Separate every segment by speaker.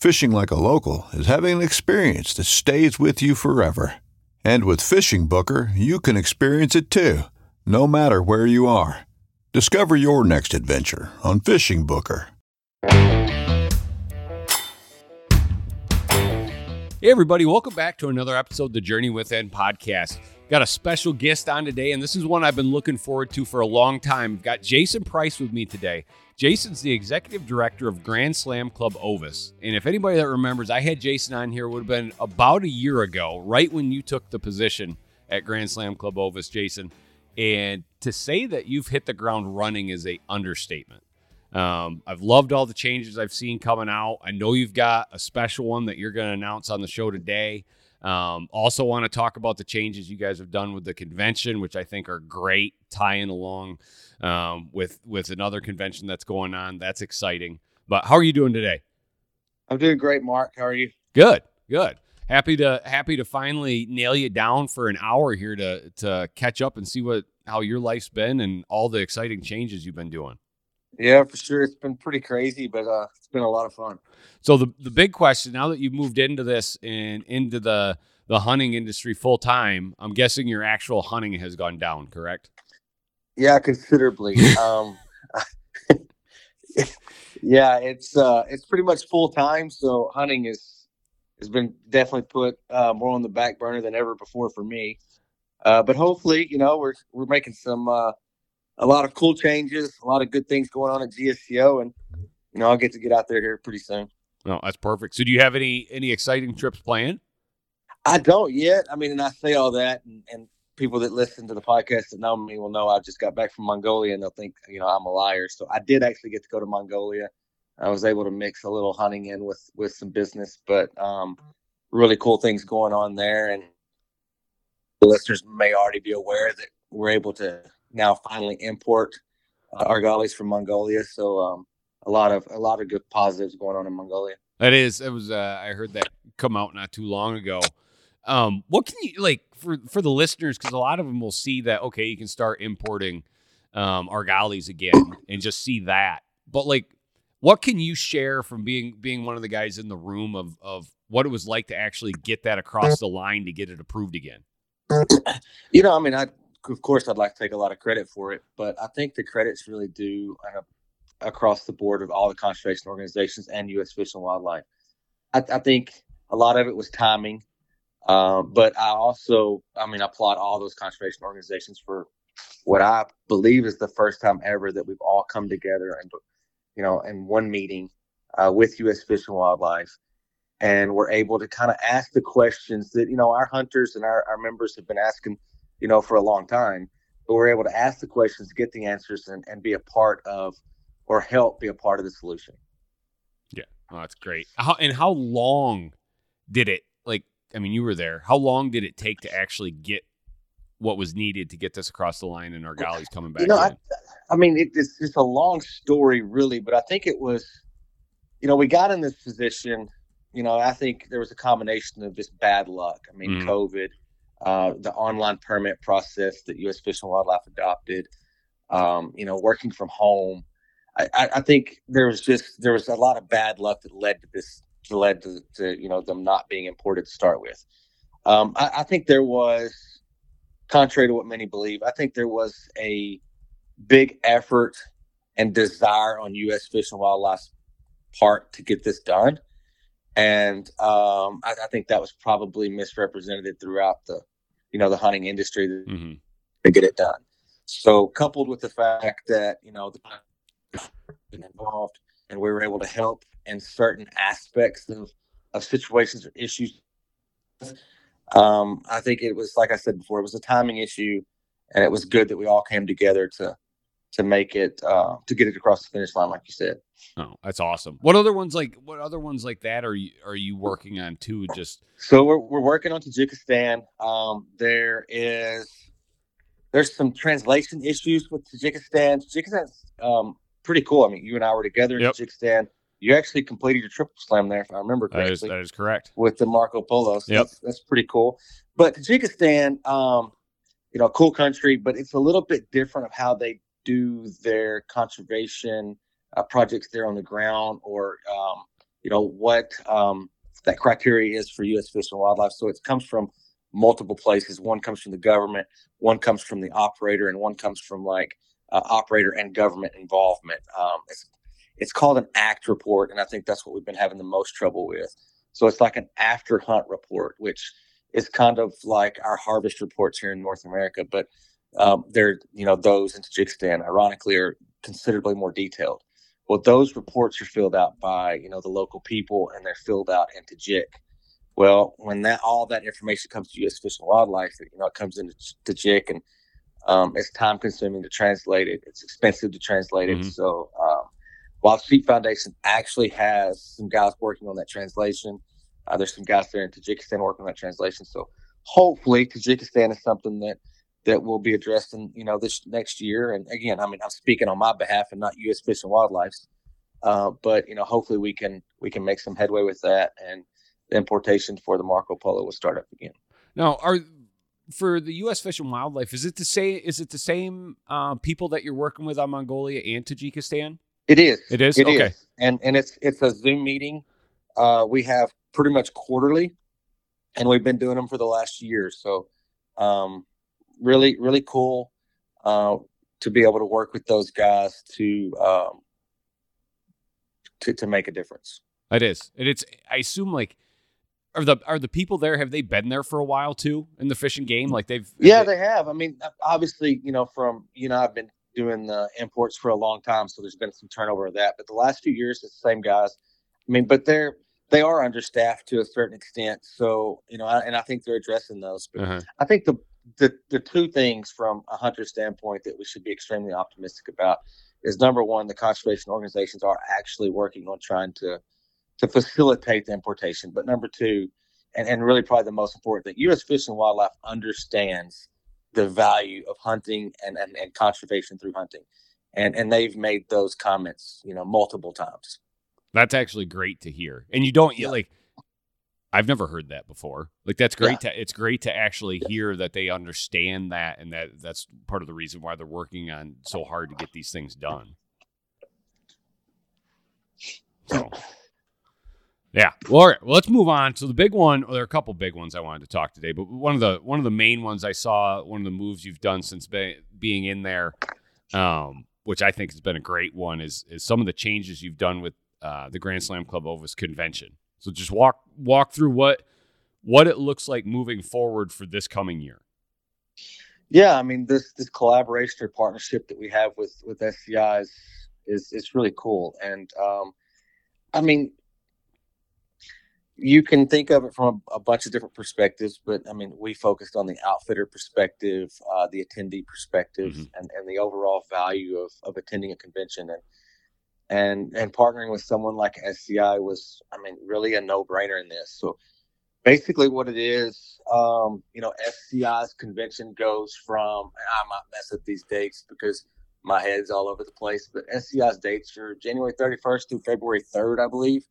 Speaker 1: Fishing like a local is having an experience that stays with you forever. And with FishingBooker, you can experience it too, no matter where you are. Discover your next adventure on FishingBooker.
Speaker 2: Hey, everybody, welcome back to another episode of the Journey Within podcast. Got a special guest on today, and this is one I've been looking forward to for a long time. Got Jason Price with me today. Jason's the executive director of Grand Slam Club Ovis. And if anybody that remembers, I had Jason on here, would have been about a year ago, right when you took the position at Grand Slam Club Ovis, Jason. And to say that you've hit the ground running is a understatement. Um, I've loved all the changes I've seen coming out. I know you've got a special one that you're going to announce on the show today. Um, also, want to talk about the changes you guys have done with the convention, which I think are great, tying along um, with with another convention that's going on. That's exciting. But how are you doing today?
Speaker 3: I'm doing great, Mark. How are you?
Speaker 2: Good, good. Happy to happy to finally nail you down for an hour here to to catch up and see what how your life's been and all the exciting changes you've been doing.
Speaker 3: Yeah, for sure. It's been pretty crazy, but uh, it's been a lot of fun.
Speaker 2: So the the big question now that you've moved into this and into the the hunting industry full time, I'm guessing your actual hunting has gone down, correct?
Speaker 3: Yeah, considerably. um, yeah, it's uh, it's pretty much full time. So hunting is has been definitely put uh, more on the back burner than ever before for me. Uh, but hopefully, you know, we're we're making some uh, a lot of cool changes, a lot of good things going on at GSCO, and you know I'll get to get out there here pretty soon.
Speaker 2: No, that's perfect. So, do you have any any exciting trips planned?
Speaker 3: I don't yet. I mean, and I say all that, and, and people that listen to the podcast that know me will know I just got back from Mongolia, and they'll think you know I'm a liar. So I did actually get to go to Mongolia. I was able to mix a little hunting in with with some business, but um, really cool things going on there, and the listeners may already be aware that we're able to now finally import uh, argalis from Mongolia. So um, a lot of a lot of good positives going on in Mongolia.
Speaker 2: That is, it was. Uh, I heard that come out not too long ago. Um, what can you like for for the listeners? Because a lot of them will see that okay, you can start importing um, argalis again and just see that. But like, what can you share from being being one of the guys in the room of of what it was like to actually get that across the line to get it approved again?
Speaker 3: You know, I mean, I of course, I'd like to take a lot of credit for it, but I think the credits really due uh, across the board of all the conservation organizations and U.S. Fish and Wildlife. I, I think a lot of it was timing, uh, but I also, I mean, I applaud all those conservation organizations for what I believe is the first time ever that we've all come together and, you know, in one meeting uh, with U.S. Fish and Wildlife, and we're able to kind of ask the questions that you know our hunters and our, our members have been asking you know, for a long time. But we're able to ask the questions, get the answers, and, and be a part of or help be a part of the solution.
Speaker 2: Yeah, oh, that's great. How, and how long did it like? I mean, you were there. How long did it take to actually get what was needed to get this across the line and argalis coming back?
Speaker 3: You know, I, I, mean, it, it's just a long story, really, but I think it was, you know, we got in this position. You know, I think there was a combination of just bad luck. I mean, mm. COVID uh, the online permit process that U.S. Fish and Wildlife adopted, um, you know, working from home. I, I, think there was just there was a lot of bad luck that led to this led to, to you know them not being imported to start with. Um, I, I think there was, contrary to what many believe, I think there was a big effort and desire on U.S. Fish and Wildlife's part to get this done, and um, I, I, think that was probably misrepresented throughout the, you know, the hunting industry mm-hmm. to get it done. So, coupled with the fact that you know the been involved and we were able to help in certain aspects of, of situations or issues. Um, I think it was like I said before, it was a timing issue, and it was good that we all came together to to make it uh, to get it across the finish line, like you said.
Speaker 2: Oh, that's awesome. What other ones like what other ones like that are you are you working on too? Just
Speaker 3: so we're we're working on Tajikistan. Um, there is there's some translation issues with Tajikistan. Tajikistan's um, pretty cool. I mean, you and I were together in yep. Tajikistan. You actually completed your triple slam there, if I remember correctly.
Speaker 2: That is, that is correct.
Speaker 3: With the Marco Polo. So yep. that's, that's pretty cool. But Tajikistan, um, you know, cool country, but it's a little bit different of how they do their conservation uh, projects there on the ground or, um, you know, what um, that criteria is for U.S. Fish and Wildlife. So it comes from multiple places. One comes from the government, one comes from the operator, and one comes from like uh, operator and government involvement. Um, it's it's called an ACT report, and I think that's what we've been having the most trouble with. So it's like an after hunt report, which is kind of like our harvest reports here in North America, but um, they're you know those in Tajikistan, ironically, are considerably more detailed. Well, those reports are filled out by you know the local people, and they're filled out in Tajik. Well, when that all that information comes to U.S. Fish and Wildlife, you know it comes into Tajik, and um, it's time consuming to translate it. It's expensive to translate it. Mm-hmm. So um, while Sheep Foundation actually has some guys working on that translation, uh, there's some guys there in Tajikistan working on that translation. So hopefully Tajikistan is something that that will be addressed in you know this next year. And again, I mean I'm speaking on my behalf and not U.S. Fish and Wildlife's. Uh, but you know hopefully we can we can make some headway with that and the importation for the Marco Polo will start up again.
Speaker 2: Now, are for the U.S. Fish and Wildlife, is it the same? Is it the same uh, people that you're working with on Mongolia and Tajikistan?
Speaker 3: It is.
Speaker 2: It is.
Speaker 3: It
Speaker 2: okay.
Speaker 3: Is. And and it's it's a Zoom meeting. Uh, we have pretty much quarterly, and we've been doing them for the last year. So, um, really, really cool uh, to be able to work with those guys to um, to to make a difference.
Speaker 2: It is. And it's. I assume like are the are the people there have they been there for a while too in the fishing game like they've
Speaker 3: yeah they, they have i mean obviously you know from you know i've been doing the imports for a long time so there's been some turnover of that but the last few years it's the same guys i mean but they're they are understaffed to a certain extent so you know and i think they're addressing those but uh-huh. i think the, the the two things from a hunter standpoint that we should be extremely optimistic about is number one the conservation organizations are actually working on trying to to facilitate the importation. But number two, and, and really probably the most important thing, U.S. Fish and Wildlife understands the value of hunting and, and, and conservation through hunting. And and they've made those comments, you know, multiple times.
Speaker 2: That's actually great to hear. And you don't yeah. like I've never heard that before. Like that's great yeah. to it's great to actually hear that they understand that and that that's part of the reason why they're working on so hard to get these things done. So yeah. Well, all right. Well, let's move on. So the big one, well, there are a couple big ones I wanted to talk today, but one of the one of the main ones I saw, one of the moves you've done since be, being in there, um, which I think has been a great one, is is some of the changes you've done with uh, the Grand Slam Club Ovis convention. So just walk walk through what what it looks like moving forward for this coming year.
Speaker 3: Yeah, I mean this this collaboration or partnership that we have with with SCI is is, is really cool, and um, I mean you can think of it from a, a, bunch of different perspectives, but I mean, we focused on the outfitter perspective, uh, the attendee perspective, mm-hmm. and, and the overall value of, of attending a convention. And and and partnering with someone like SCI was, I mean, really a no brainer in this. So basically, what it is, um, you know, SCI's convention goes from, I might mess up these dates because my head's all over the place, but SCI's dates are January 31st through February 3rd, I believe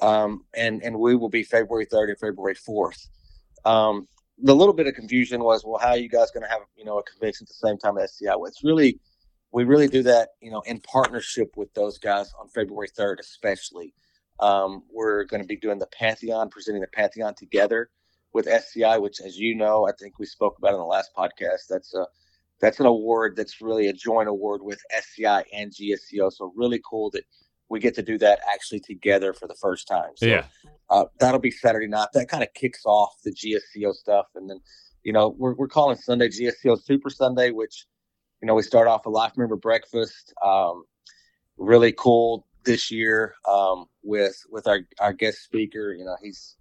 Speaker 3: um, and and we will be February 3rd and February 4th. Um, the little bit of confusion was, well, how are you guys going to have you know a convention at the same time as SCI? Well, it's really we really do that, you know, in partnership with those guys on February 3rd, especially. Um, we're going to be doing the Pantheon, presenting the Pantheon together with SCI, which, as you know, I think we spoke about in the last podcast. That's a that's an award that's really a joint award with SCI and GSCO. So really cool that we get to do that actually together for the first time. So,
Speaker 2: yeah,
Speaker 3: uh, that'll be Saturday night. That kind of kicks off the GSCO stuff, and then you know we're we're calling Sunday GSCO Super Sunday, which you know we start off a life member breakfast. Um, really cool this year um, with with our our guest speaker. You know he's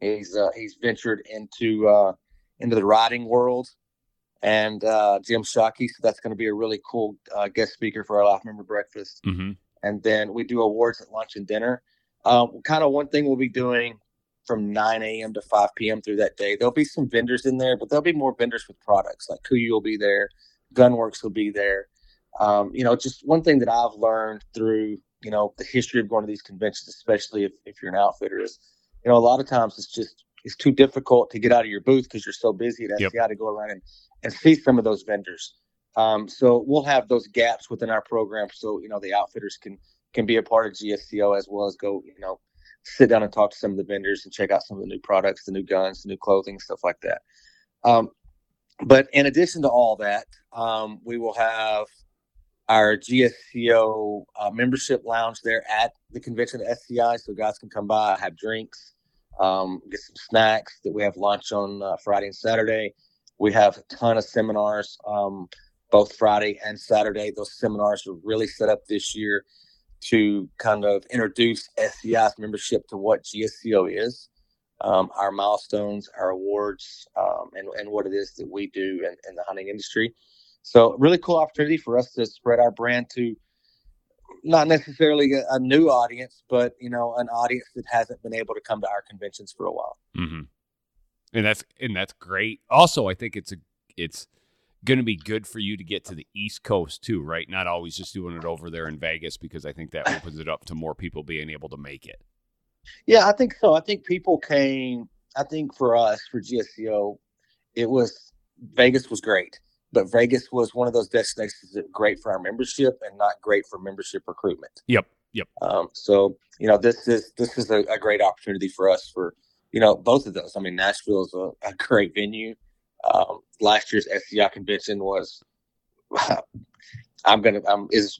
Speaker 3: he's uh, he's ventured into uh, into the riding world and uh, Jim Shockey. So that's going to be a really cool uh, guest speaker for our life member breakfast.
Speaker 2: mm-hmm.
Speaker 3: And then we do awards at lunch and dinner. Um, kind of one thing we'll be doing from 9 a.m. to 5 p.m. through that day. There'll be some vendors in there, but there'll be more vendors with products like KUIU will be there, Gunwerks will be there. Um, you know, just one thing that I've learned through, you know, the history of going to these conventions, especially if, if you're an outfitter, is, you know, a lot of times it's just, it's too difficult to get out of your booth because you're so busy at SCI yep. to go around and, and see some of those vendors. Um, so we'll have those gaps within our program, so you know the outfitters can can be a part of GSCO as well as go, you know, sit down and talk to some of the vendors and check out some of the new products, the new guns, the new clothing, stuff like that. Um, but in addition to all that, um, we will have our GSCO uh, membership lounge there at the convention at SCI, so guys can come by, have drinks, um, get some snacks. That we have lunch on uh, Friday and Saturday. We have a ton of seminars um, both Friday and Saturday. Those seminars are really set up this year to kind of introduce SCI's membership to what GSCO is, um, our milestones, our awards, um, and, and what it is that we do in, in the hunting industry. So, really cool opportunity for us to spread our brand to not necessarily a, a, new audience, but you know, an audience that hasn't been able to come to our conventions for a while.
Speaker 2: Mm-hmm. And that's and that's great. Also, I think it's a it's going to be good for you to get to the East Coast too, right? Not always just doing it over there in Vegas because I think that opens it up to more people being able to make it.
Speaker 3: Yeah, I think so. I think people came. I think for us for GSCO, it was Vegas was great, but Vegas was one of those destinations that great for our membership and not great for membership recruitment.
Speaker 2: Yep. Yep.
Speaker 3: Um, so you know this is this is a, a, great opportunity for us for you know both of those. I mean Nashville is a, a great venue. Um, last year's SCI convention was, I'm gonna, um, is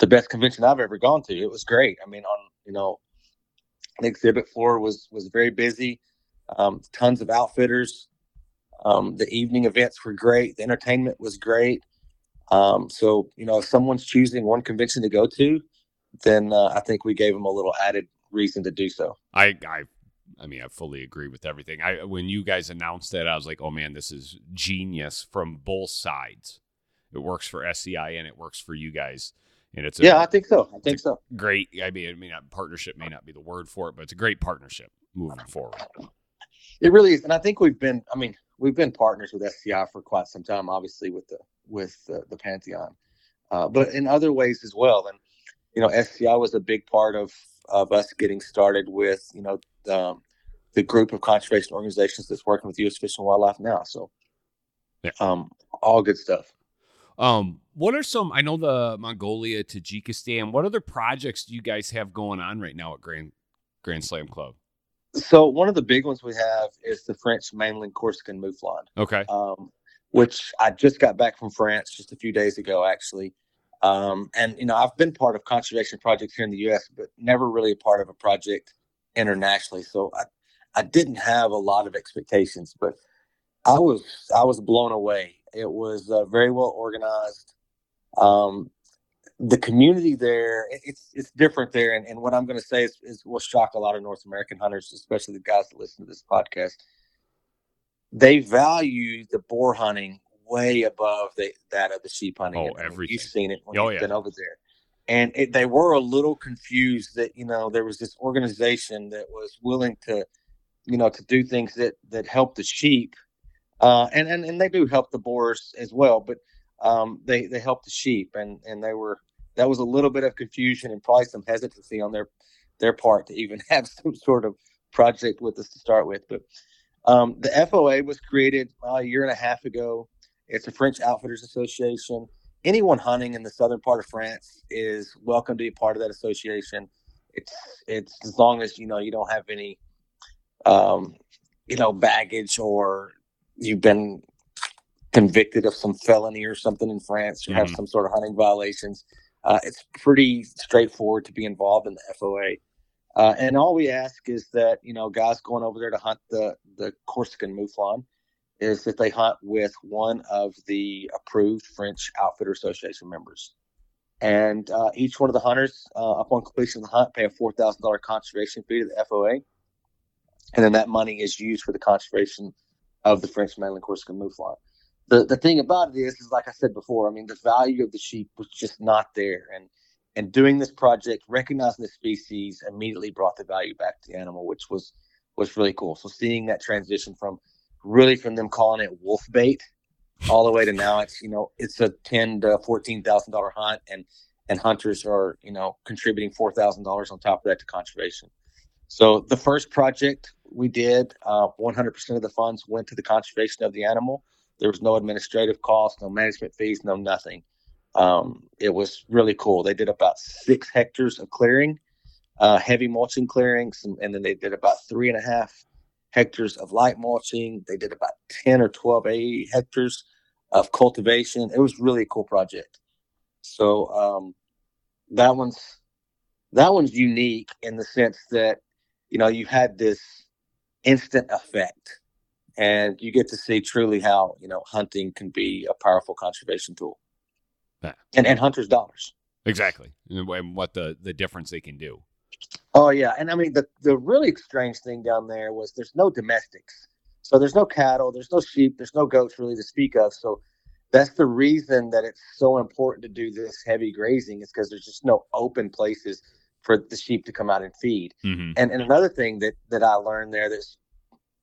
Speaker 3: the best convention I've ever gone to. It was great. I mean, on you know, the exhibit floor was was very busy. Um, tons of outfitters. Um, the evening events were great. The entertainment was great. Um, so you know, if someone's choosing one convention to go to, then uh, I think we gave them a little added reason to do so.
Speaker 2: I I I mean, I fully agree with everything. I when you guys announced that, I was like, oh man, this is genius from both sides. It works for SCI and it works for you guys. And it's
Speaker 3: a, yeah, I think so. I think so.
Speaker 2: Great. I mean, I mean, partnership may not be the word for it, but it's a great partnership moving forward.
Speaker 3: It really is, and I think we've been. I mean, we've been partners with SCI for quite some time. Obviously, with the with the, the Pantheon, uh, but in other ways as well. And you know, SCI was a big part of of us getting started with you know um, the group of conservation organizations that's working with U.S. Fish and Wildlife now. So, yeah. um, all good stuff.
Speaker 2: Um, what are some? I know the Mongolia, Tajikistan. What other projects do you guys have going on right now at Grand Grand Slam Club?
Speaker 3: So one of the big ones we have is the French mainland Corsican mouflon.
Speaker 2: Okay.
Speaker 3: Um, which I just got back from France just a few days ago, actually. Um, and you know, I've been part of conservation projects here in the U.S., but never really a part of a project internationally. So I, I didn't have a lot of expectations, but I was I was blown away. It was uh, very well organized. Um, the community there, it's it's different there, and, and what I'm going to say is, is will shock a lot of North American hunters, especially the guys that listen to this podcast. They value the boar hunting way above the, that of the sheep hunting.
Speaker 2: Oh, everything.
Speaker 3: You've seen it when
Speaker 2: oh,
Speaker 3: you've
Speaker 2: yeah.
Speaker 3: been over there and it, they were a little confused that you know there was this organization that was willing to you know, to do things that that help the sheep, uh, and and and they do help the boars as well, but um, they they help the sheep, and and they were that was a little bit of confusion and probably some hesitancy on their their part to even have some sort of project with us to start with, but Um, the FOA was created uh, a year and a half ago. It's a French Outfitters Association. Anyone hunting in the southern part of France is welcome to be part of that association. It's it's as long as you know you don't have any, um, you know, baggage or you've been convicted of some felony or something in France or have
Speaker 2: Mhm.
Speaker 3: some sort of hunting violations. Uh, it's pretty straightforward to be involved in the FOA. Uh, and all we ask is that you know guys going over there to hunt the the Corsican mouflon is that they hunt with one of the approved French Outfitter Association members. And uh, each one of the hunters, uh, upon completion of the hunt, pay a four thousand dollar conservation fee to the FOA, and then that money is used for the conservation of the French mainland Corsican mouflon. The the thing about it is, is like I said before, I mean, the value of the sheep was just not there, and and doing this project, recognizing the species, immediately brought the value back to the animal, which was was really cool. So seeing that transition from really from them calling it wolf bait all the way to now it's you know it's a ten to fourteen thousand dollar hunt and and hunters are you know contributing four thousand dollars on top of that to conservation. So the first project we did, uh, 100% of the funds went to the conservation of the animal. There was no administrative cost, no management fees, no nothing. Um, it was really cool. They did about six hectares of clearing, uh, heavy mulching clearing, and then they did about three and a half hectares of light mulching. They did about 10 or 12 A hectares of cultivation. It was really a cool project. So um, that one's that one's unique in the sense that you know you had this instant effect and you get to see truly how you know hunting can be a powerful conservation tool
Speaker 2: Yeah.
Speaker 3: and and hunters dollars
Speaker 2: Exactly. And what the the difference they can do.
Speaker 3: oh yeah and i mean the the really strange thing down there was there's no domestics so there's no cattle there's no sheep there's no goats really to speak of so that's the reason that it's so important to do this heavy grazing is because there's just no open places for the sheep to come out and feed
Speaker 2: Mm-hmm.
Speaker 3: And and another thing that that I learned there that's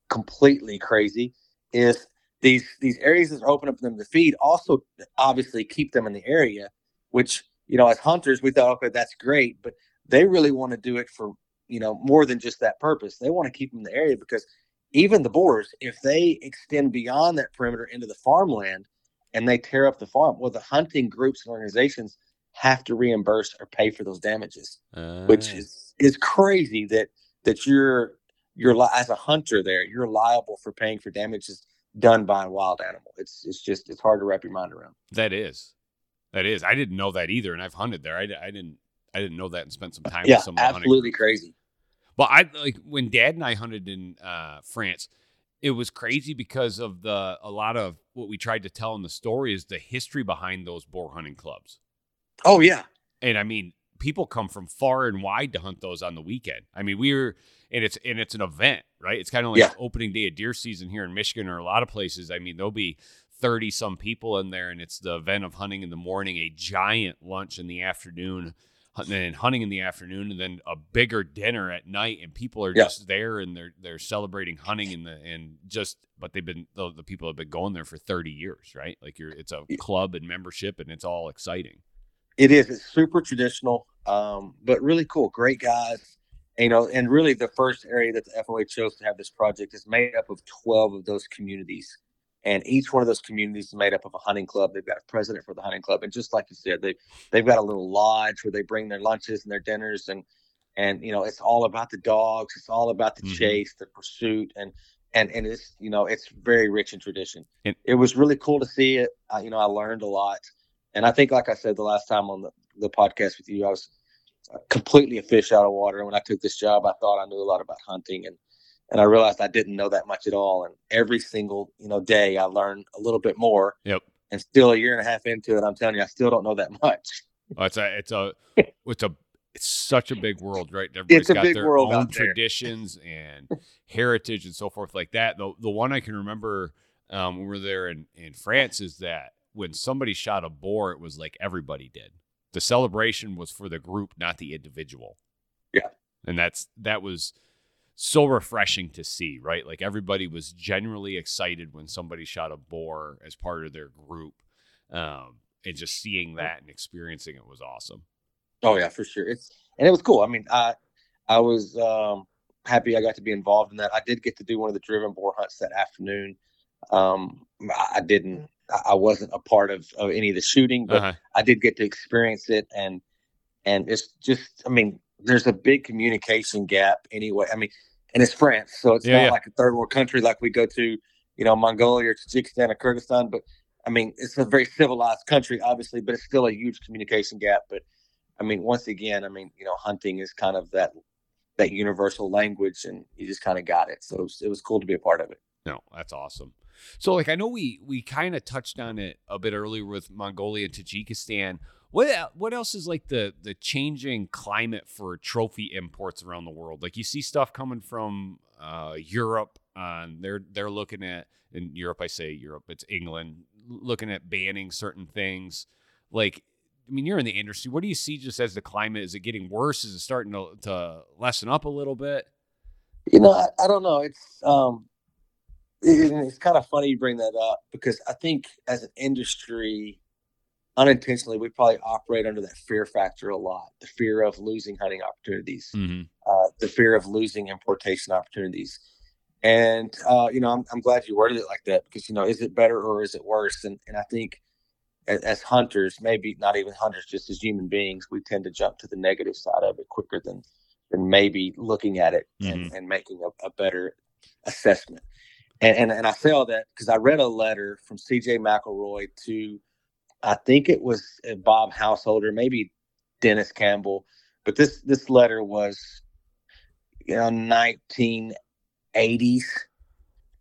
Speaker 3: completely crazy is these these areas that are open up for them to feed also obviously keep them in the area, which you know as hunters we thought okay that's great, but they really want to do it for you know more than just that purpose. They want to keep them in the area because even the boars, if they extend beyond that perimeter into the farmland and they tear up the farm, well the hunting groups and organizations have to reimburse or pay for those damages which
Speaker 2: Ah.
Speaker 3: is is crazy that that you're you're li- as a hunter there you're liable for paying for damages done by a wild animal it's it's just it's hard to wrap your mind around
Speaker 2: that is that is. I didn't know that either, and I've hunted there. I, I didn't I didn't know that and spent some time
Speaker 3: yeah
Speaker 2: with some the hunting
Speaker 3: absolutely crazy
Speaker 2: But I like when Dad and I hunted in uh, France. It was crazy because of the a lot of what we tried to tell in the story is the history behind those boar hunting clubs.
Speaker 3: Oh yeah
Speaker 2: And I mean, people come from far and wide to hunt those on the weekend. I mean, we were and it's and it's an event, right? It's kind of like
Speaker 3: Yeah.
Speaker 2: opening day of deer season here in Michigan or a lot of places. I mean, there'll be 30 some people in there and it's the event of hunting in the morning, a giant lunch in the afternoon, and hunting in the afternoon and then a bigger dinner at night and people are
Speaker 3: Yeah.
Speaker 2: just there and they're they're celebrating hunting in the and just but they've been the, the people have been going there for 30 years, right? Like you're it's a club and membership and it's all exciting.
Speaker 3: It is it's super traditional um but really cool great guys you know and really the first area that the foa chose to have this project is made up of 12 of those communities. And each one of those communities is made up of a hunting club. They've got a president for the hunting club. And just like you said they they've got a little lodge where they bring their lunches and their dinners. And and you know it's all about the dogs. It's all about the
Speaker 2: Mhm.
Speaker 3: chase the pursuit. And and and it's you know it's very rich in tradition.
Speaker 2: And-
Speaker 3: it was really cool to see it. Uh, you know i learned a lot and I think, like I said the last time on the, the podcast with you, I was completely a fish out of water. And when I took this job, I thought I knew a lot about hunting, and and I realized I didn't know that much at all. And every single you know day, I learned a little bit more.
Speaker 2: Yep.
Speaker 3: And still a year and a half into it, I'm telling you, I still don't know that much.
Speaker 2: Oh, it's a it's a it's a it's such a big world, right? Everybody's
Speaker 3: It's a
Speaker 2: got
Speaker 3: big
Speaker 2: their
Speaker 3: world
Speaker 2: own
Speaker 3: out there.
Speaker 2: traditions and heritage and so forth like that. The the one I can remember um, when we were there in, in France is that when somebody shot a boar, it was like everybody did. The celebration was for the group, not the individual.
Speaker 3: Yeah.
Speaker 2: And that's that was so refreshing to see, right? Like everybody was genuinely excited when somebody shot a boar as part of their group. Um, and just seeing that and experiencing it was awesome.
Speaker 3: Oh yeah, for sure. It's and it was cool. I mean, I I was um happy I got to be involved in that. I did get to do one of the driven boar hunts that afternoon. Um, I didn't, I wasn't a part of, of any of the shooting, but uh-huh. I did get to experience it. And, and it's just, I mean, there's a big communication gap anyway. I mean, and it's France, so it's yeah, not yeah. like a third world country like we go to, you know, Mongolia or Tajikistan or Kyrgyzstan. But I mean, it's a very civilized country, obviously, but it's still a huge communication gap. But I mean, once again, I mean, you know, hunting is kind of that that universal language, and you just kind of got it. So it was, it was cool to be a part of it.
Speaker 2: No, that's awesome. So, like, I know we we kind of touched on it a bit earlier with Mongolia and Tajikistan. What what else is like the the changing climate for trophy imports around the world? Like you see stuff coming from uh, Europe. Uh, they're they're looking at in Europe. I say Europe. It's England looking at banning certain things. Like I mean, you're in the industry. What do you see just as the climate? Is it getting worse? Is it starting to, to lessen up a little bit?
Speaker 3: You know, I, I don't know. It's um, it, it's kind of funny you bring that up because I think as an industry, unintentionally, we probably operate under that fear factor a lot the fear of losing hunting opportunities, mm-hmm. uh, the fear of losing importation opportunities. And, uh, you know, I'm, I'm glad you worded it like that because, you know, is it better or is it worse? And, and I think as, as hunters, maybe not even hunters, just as human beings, we tend to jump to the negative side of it quicker than, than maybe looking at it mm-hmm. and, and making a, a better assessment. And, and, and I say all that because I read a letter from CJ McElroy to I think it was uh, Bob Householder, maybe Dennis Campbell, but this this letter was you know 1980s,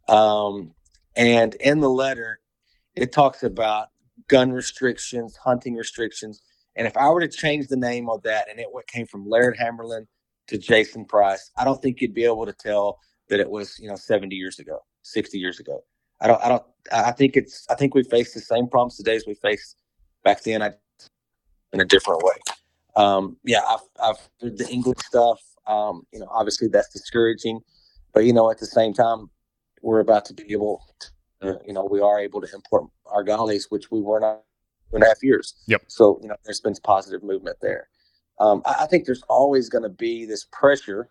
Speaker 3: um, and in the letter it talks about gun restrictions, hunting restrictions, and if I were to change the name of that and it came from Laird Hamberlin to Jason Price, I don't think you'd be able to tell that it was you know 70 years ago, 60 years ago. I don't, I don't, I think it's, I think we face the same problems today as we faced back then. I, in a different way. Um, yeah, I've, I've heard the English stuff. Um, you know, obviously that's discouraging, but you know, at the same time, we're about to be able, to, you know, we are able to import our argalis, which we were not two and a half years.
Speaker 2: Yep.
Speaker 3: So you know, there's been positive movement there. Um, I, I think there's always going to be this pressure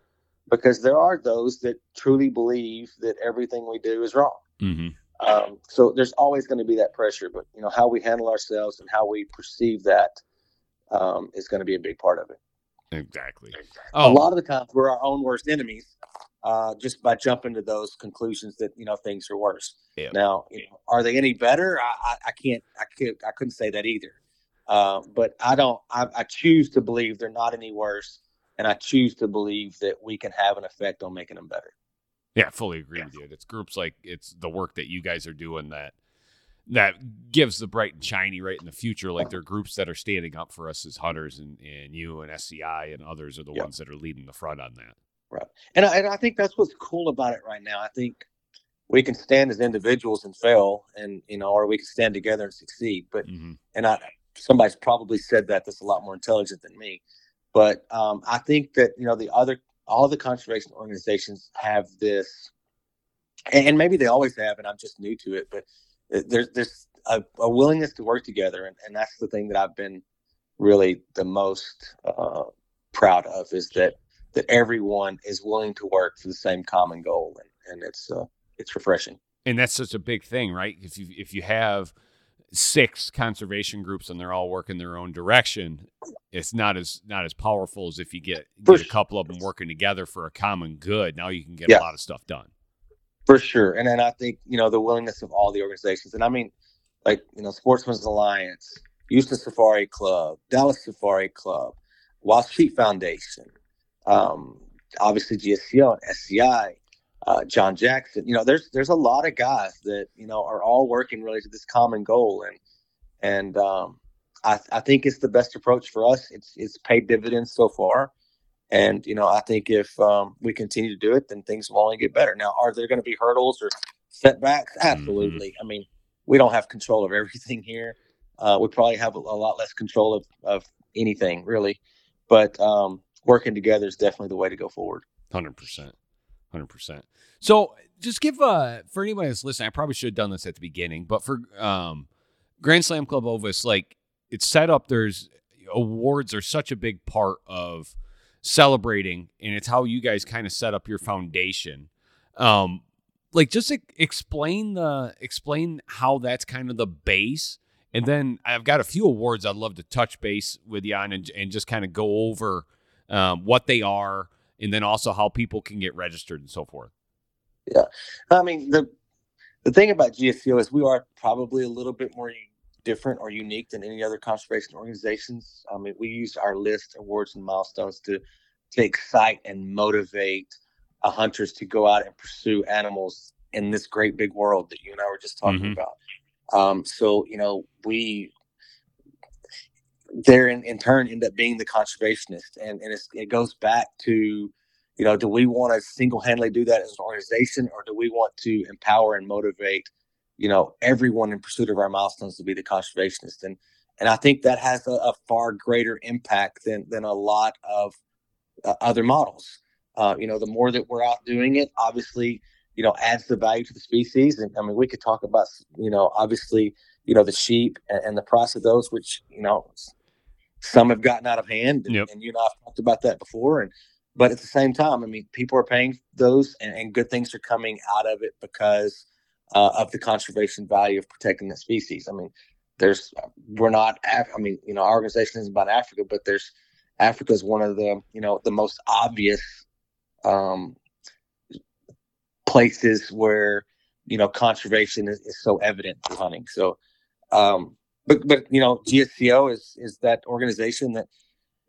Speaker 3: because there are those that truly believe that everything we do is wrong. Mm-hmm. Um, so there's always going to be that pressure, but you know how we handle ourselves and how we perceive that um, is going to be a big part of it.
Speaker 2: Exactly.
Speaker 3: Oh. A lot of the times we're our own worst enemies, uh, just by jumping to those conclusions that you know things are worse. Yeah. Now, you know, are they any better? I, I, I, can't. I can't. I couldn't say that either. Uh, but I don't. I, I choose to believe they're not any worse, and I choose to believe that we can have an effect on making them better.
Speaker 2: Yeah, I fully agree yeah. with you. It's groups like it's the work that you guys are doing that that gives the bright and shiny right in the future. Like there are groups that are standing up for us as hunters, and, and you and SCI and others are the yep. ones that are leading the front on that.
Speaker 3: Right, and I, and I think that's what's cool about it right now. I think we can stand as individuals and fail, and you know, or we can stand together and succeed. But mm-hmm. and I, somebody's probably said that that's a lot more intelligent than me. But um, I think that you know the other all the conservation organizations have this, and maybe they always have, and I'm just new to it, but there's there's a, a willingness to work together, and, and that's the thing that I've been really the most uh, proud of is that that everyone is willing to work for the same common goal, and, and it's uh, it's refreshing.
Speaker 2: And that's such a big thing, right? If you if you have six conservation groups and they're all working their own direction, it's not as not as powerful as if you get, get a couple of them working together for a common good. Now you can get yeah. a lot of stuff done.
Speaker 3: For sure. And then I think, you know, the willingness of all the organizations. And I mean, like, you know, Sportsman's Alliance, Houston Safari Club, Dallas Safari Club, Wild Sheep Foundation, um, obviously GSCO and SCI, uh, John Jackson. You know, there's there's a lot of guys that you know are all working really to this common goal, and and um, I, I think it's the best approach for us. It's it's paid dividends so far, and you know I think if um, we continue to do it, then things will only get better. Now, are there going to be hurdles or setbacks? Mm-hmm. Absolutely. Mm-hmm. I mean, we don't have control of everything here. Uh, we probably have a, a, lot less control of, of anything really, but um, working together is definitely the way to go forward.
Speaker 2: Hundred percent. Hundred percent. So just give uh for anybody that's listening, I probably should have done this at the beginning, but for um Grand Slam Club Ovis, like it's set up. There's awards are such a big part of celebrating, and it's how you guys kind of set up your foundation. Um, like just explain the explain how that's kind of the base, and then I've got a few awards I'd love to touch base with you on and, and just kind of go over um, what they are, and then also how people can get registered and so forth.
Speaker 3: Yeah, I mean, the the thing about GSCO is we are probably a little bit more different or unique than any other conservation organizations. I mean, we use our list awards and milestones to to excite and motivate uh, hunters to go out and pursue animals in this great big world that you and I were just talking
Speaker 2: Mhm.
Speaker 3: about. Um, so you know, we there in, in turn end up being the conservationist, and and it goes back to you know, do we want to single-handedly do that as an organization, or do we want to empower and motivate, you know, everyone in pursuit of our milestones to be the conservationist? And and I think that has a, a far greater impact than than a lot of uh, other models. Uh, you know, the more that we're out doing it, obviously, you know, adds the value to the species. And I mean, we could talk about, you know, obviously, you know, the sheep and, and the price of those, which you know, some have gotten out of hand, and,
Speaker 2: Yep.
Speaker 3: and you and I've talked about that before. And but at the same time, I mean, people are paying those, and, and good things are coming out of it because uh, of the conservation value of protecting the species. I mean, there's we're not. Af- I mean, you know, our organization is about Africa, but there's Africa is one of the you know the most obvious um, places where you know conservation is, is so evident through hunting. So, um, but but you know, GSCO is is that organization that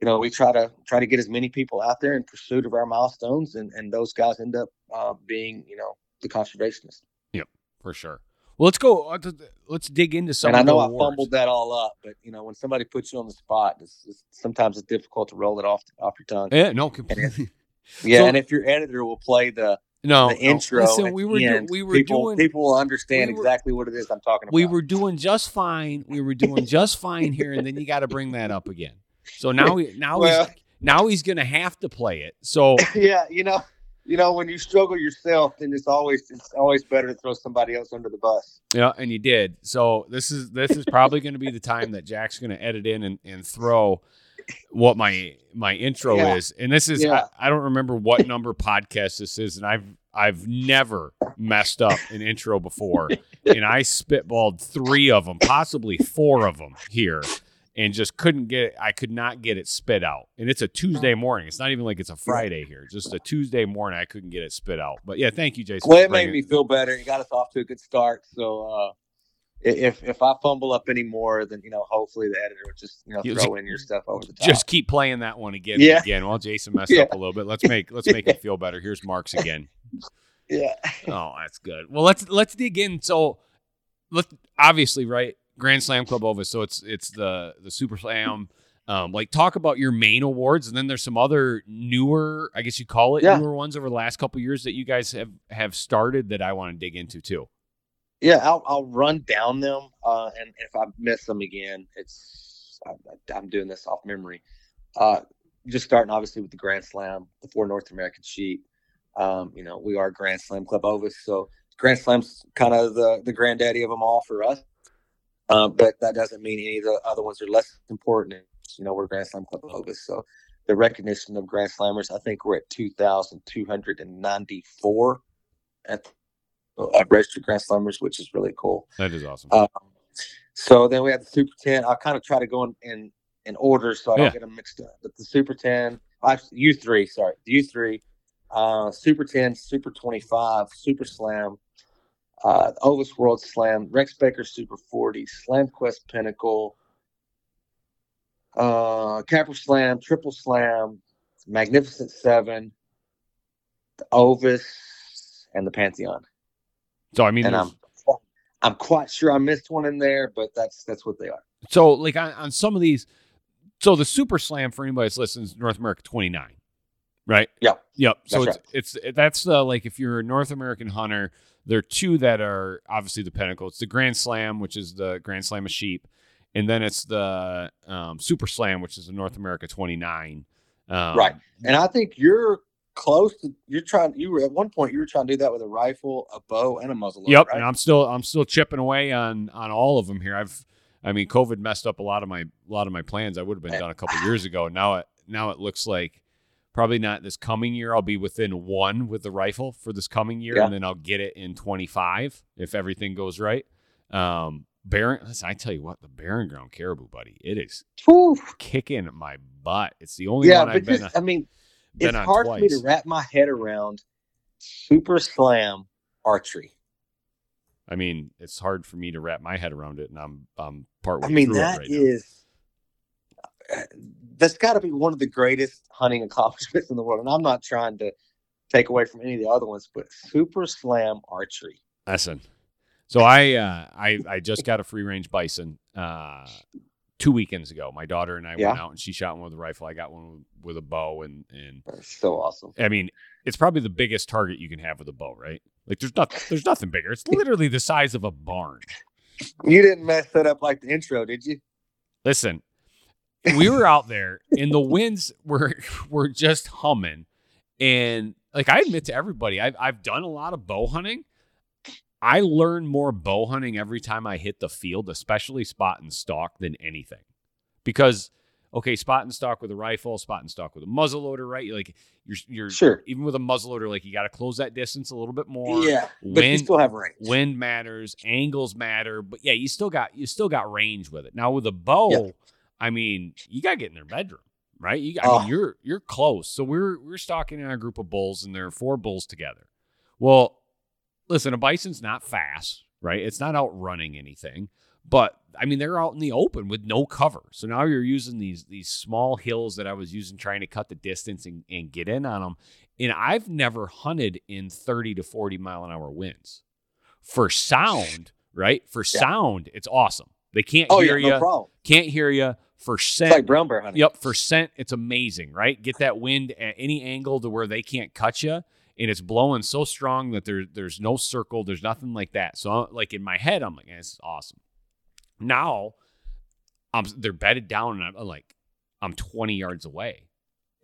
Speaker 3: you know we try to try to get as many people out there in pursuit of our milestones, and and those guys end up uh, being you know the conservationists.
Speaker 2: Yep, for sure. Well, let's go. uh, Let's dig into some.
Speaker 3: and I know I fumbled that all up, but you know when somebody puts you on the spot, it's, it's sometimes it's difficult to roll it off off your tongue.
Speaker 2: Yeah, no, completely.
Speaker 3: Yeah,
Speaker 2: So-
Speaker 3: and if your editor will play the
Speaker 2: No,
Speaker 3: the
Speaker 2: no, Listen, we were do- we were
Speaker 3: people,
Speaker 2: doing
Speaker 3: people will understand
Speaker 2: we were-
Speaker 3: exactly what it is I'm talking about.
Speaker 2: we were doing just fine. We were doing just fine here, and then you got to bring that up again. So now, he, now
Speaker 3: Well-
Speaker 2: he's now he's gonna have to play it. So
Speaker 3: yeah, you know, you know when you struggle yourself, then it's always it's always better to throw somebody else under the bus.
Speaker 2: yeah, and you did. So this is this is probably going to be the time that Jack's going to edit in and, and throw what my my intro
Speaker 3: Yeah.
Speaker 2: is. And this is
Speaker 3: Yeah.
Speaker 2: I, I don't remember what number podcast this is, and I've I've never messed up an intro before, and I spitballed three of them, possibly four of them here. And just couldn't get it. I could not get it spit out. And it's a Tuesday morning. It's not even like it's a Friday here. Just a Tuesday morning. I couldn't get it spit out. But yeah, thank you, Jason.
Speaker 3: Well, it made
Speaker 2: bringing-
Speaker 3: me feel better. It got us off to a good start. So uh, if if I fumble up any more, then you know hopefully the editor will just you know
Speaker 2: You-
Speaker 3: throw in your stuff over the top.
Speaker 2: just keep playing that one again
Speaker 3: Yeah.
Speaker 2: and again while Jason messed
Speaker 3: Yeah.
Speaker 2: up a little bit. Let's make let's make it feel better. Here's Mark's again.
Speaker 3: yeah.
Speaker 2: Oh, that's good. Well, let's let's dig in. So, let's obviously right Grand Slam Club Ovis. So it's it's the the Super Slam. Um, like talk about your main awards, and then there's some other newer, I guess you call it
Speaker 3: Yeah.
Speaker 2: newer ones over the last couple years that you guys have have started that I want to dig into too.
Speaker 3: Yeah, I'll, I'll run down them, uh, and if I miss them again, it's I, I'm doing this off memory. Uh, just starting obviously with the Grand Slam, the four North American sheep. Um, you know, we are Grand Slam Club Ovis, so Grand Slam's kind of the the granddaddy of them all for us. Um, but that doesn't mean any of the other ones are less important. You know, we're Grand Slam Club Ovis, so the recognition of Grand Slammers, I think we're at two thousand two hundred and ninety four at uh, registered Grand Slammers, which is really cool.
Speaker 2: That is awesome.
Speaker 3: Um, so then we have the Super 10. I'll kind of try to go in, in, in order so I don't
Speaker 2: Yeah.
Speaker 3: get them mixed up. But the Super 10, actually, U3, sorry, the U3, uh, Super 10, Super 25, Super Slam, uh, Ovis World Slam, Rex Baker Super 40, Slam Quest Pinnacle, uh, Capra Slam, Triple Slam, Magnificent Seven, the Ovis, and the Pantheon
Speaker 2: so I mean,
Speaker 3: and I'm I'm quite sure I missed one in there, but that's that's what they are.
Speaker 2: So, like on, on some of these, so the Super Slam for anybody that's listening North America 29, right?
Speaker 3: Yep.
Speaker 2: Yep. So it's it's that's the like if you're a North American hunter, there are two that are obviously the pinnacle. It's the Grand Slam, which is the Grand Slam of sheep, and then it's the um, Super Slam, which is the North America 29. Um,
Speaker 3: Right. And I think you're close to you're trying you were at one point you were trying to do that with a rifle, a bow, and a muzzle.
Speaker 2: Yep,
Speaker 3: right?
Speaker 2: and I'm still I'm still chipping away on on all of them here. I've I mean, COVID messed up a lot of my a lot of my plans. I would have been done a couple years ago. Now it now it looks like Probably not this coming year. I'll be within one with the rifle for this coming year,
Speaker 3: Yeah.
Speaker 2: and then I'll get it in 25 if everything goes right. Um, Baron, listen, I tell you what, the Barren Ground Caribou, buddy, it is
Speaker 3: Whew.
Speaker 2: kicking my butt. It's the only
Speaker 3: Yeah,
Speaker 2: one I've been,
Speaker 3: just, I mean, it's hard for me to wrap my head around super slam archery.
Speaker 2: I mean, it's hard for me to wrap my head around it, and I'm I'm partway
Speaker 3: I mean,
Speaker 2: through
Speaker 3: that
Speaker 2: right
Speaker 3: is, that's got to be one of the greatest hunting accomplishments in the world. And I'm not trying to take away from any of the other ones, but super slam archery.
Speaker 2: Listen, so I uh, I I just got a free range bison uh, two weekends ago. My daughter and I
Speaker 3: Yeah.
Speaker 2: went out and she shot one with a rifle. I got one with, a bow, and and
Speaker 3: That's so awesome.
Speaker 2: I mean, it's probably the biggest target you can have with a bow, right? Like there's not there's nothing bigger. It's literally the size of a barn.
Speaker 3: You didn't mess that up like the intro, did you?
Speaker 2: Listen, we were out there and the winds were were just humming. And like I admit to everybody, I've I've done a lot of bow hunting. I learn more bow hunting every time I hit the field, especially spot and stalk, than anything. Because okay, spot and stalk with a rifle, spot and stalk with a muzzleloader, right? Like you're you're
Speaker 3: Sure.
Speaker 2: even with a muzzleloader, like you got to close that distance a little bit more.
Speaker 3: yeah, but you
Speaker 2: wind-
Speaker 3: still have range.
Speaker 2: wind matters, angles matter, but yeah, you still got you still got range with it. Now with a bow,
Speaker 3: Yeah.
Speaker 2: I mean, you got to get in their bedroom, right? You, I
Speaker 3: Oh.
Speaker 2: mean, you're you're close. So we're we're stalking in a group of bulls, and there are four bulls together. Well, listen, a bison's not fast, right? It's not outrunning anything, but I mean, they're out in the open with no cover. So now you're using these these small hills that I was using trying to cut the distance and, and get in on them. And I've never hunted in 30 to 40 mile an hour winds. For sound, right? For
Speaker 3: Yeah.
Speaker 2: sound, it's awesome. They can't
Speaker 3: Oh
Speaker 2: hear
Speaker 3: yeah,
Speaker 2: you.
Speaker 3: no problem.
Speaker 2: Can't hear you. For
Speaker 3: It's
Speaker 2: scent,
Speaker 3: like brown bear hunting.
Speaker 2: Yep, for scent, it's amazing, right? Get that wind at any angle to where they can't cut you, and it's blowing so strong that there, there's no circle, there's nothing like that. So, like in my head, I'm like, "Eh, this is awesome. Now, I'm they're bedded down, and I'm, I'm like, I'm 20 yards away,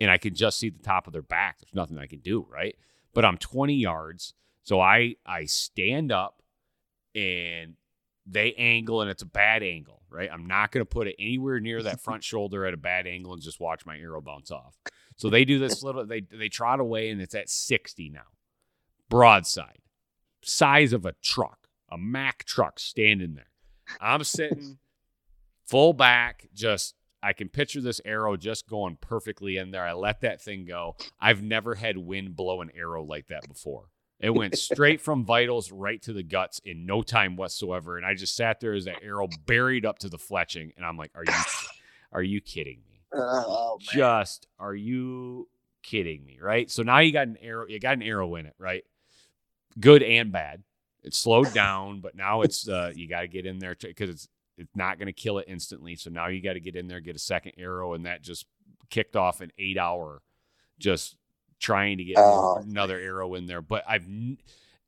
Speaker 2: and I can just see the top of their back. There's nothing I can do, right? But I'm 20 yards, so I I stand up, and they angle and it's a bad angle, right? I'm not going to put it anywhere near that front shoulder at a bad angle and just watch my arrow bounce off. So they do this little they they trot away and it's at 60 now. Broadside. Size of a truck, a Mack truck standing there. I'm sitting full back just I can picture this arrow just going perfectly in there. I let that thing go. I've never had wind blow an arrow like that before. It went straight from vitals right to the guts in no time whatsoever. And I just sat there as that arrow buried up to the fletching. And I'm like, are you are you kidding me?
Speaker 3: Oh.
Speaker 2: Just are you kidding me? Right. So now you got an arrow, you got an arrow in it, right? Good and bad. It slowed down, but now it's uh you gotta get in there because it's it's not gonna kill it instantly. So now you gotta get in there, get a second arrow, and that just kicked off an eight hour just trying to get
Speaker 3: Oh.
Speaker 2: another arrow in there. But I've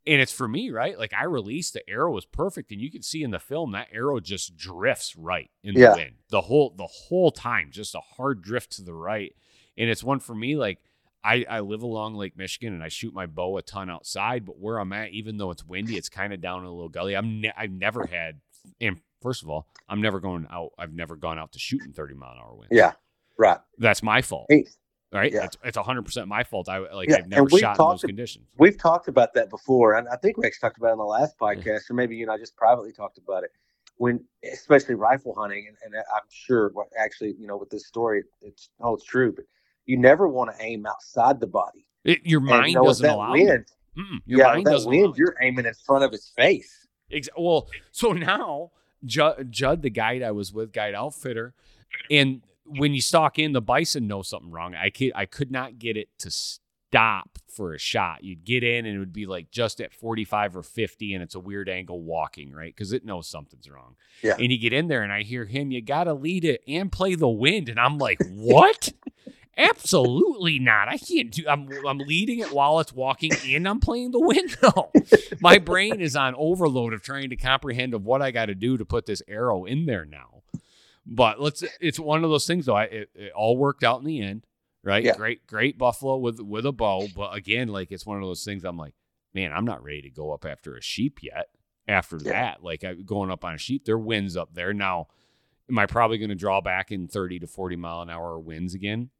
Speaker 2: and it's for me, right? Like I released the arrow was perfect, and you can see in the film that arrow just drifts right in
Speaker 3: Yeah.
Speaker 2: the wind the whole the whole time, just a hard drift to the right. And it's one for me. Like I I live along Lake Michigan, and I shoot my bow a ton outside. But where I'm at, even though it's windy, it's kind of down in a little gully. I'm ne- I've never had. And first of all, I'm never going out. I've never gone out to shoot in 30 mile an hour wind.
Speaker 3: Yeah. Right.
Speaker 2: that's my fault.
Speaker 3: Hey,
Speaker 2: Right?
Speaker 3: Yeah.
Speaker 2: It's it's 100 percent my fault. I like
Speaker 3: Yeah,
Speaker 2: I've never shot in those
Speaker 3: ab-
Speaker 2: conditions.
Speaker 3: we've talked about that before, and I think we actually talked about it in the last podcast, or maybe you and I just privately talked about it. When, especially rifle hunting, and, and I'm sure, what actually, you know, with this story, it's oh, holds true, but you never want to aim outside the body.
Speaker 2: It- your mind
Speaker 3: you know,
Speaker 2: doesn't allow
Speaker 3: wind,
Speaker 2: your
Speaker 3: yeah,
Speaker 2: mind
Speaker 3: that
Speaker 2: doesn't
Speaker 3: wind,
Speaker 2: you.
Speaker 3: you're aiming in front of his face.
Speaker 2: Ex- well, so now Judd, Judd, the guide I was with, guide outfitter, and when you stalk in, the bison knows something wrong. I could I could not get it to stop for a shot. You'd get in and it would be like just at 45 or 50 and it's a weird angle walking, right? Because it knows something's wrong.
Speaker 3: Yeah.
Speaker 2: And you get in there and I hear him, you gotta lead it and play the wind. And I'm like, what? Absolutely not. I can't do I'm I'm leading it while it's walking and I'm playing the wind. No. My brain is on overload of trying to comprehend of what I got to do to put this arrow in there now. But let's it's one of those things though. I, it, it all worked out in the end, right?
Speaker 3: Yeah.
Speaker 2: Great great buffalo with with a bow, but again like it's one of those things I'm like, man, I'm not ready to go up after a sheep yet. After
Speaker 3: Yeah.
Speaker 2: that, like I, going up on a sheep, there are winds up there. Now, am I probably going to draw back in 30 to 40 mile an hour winds again?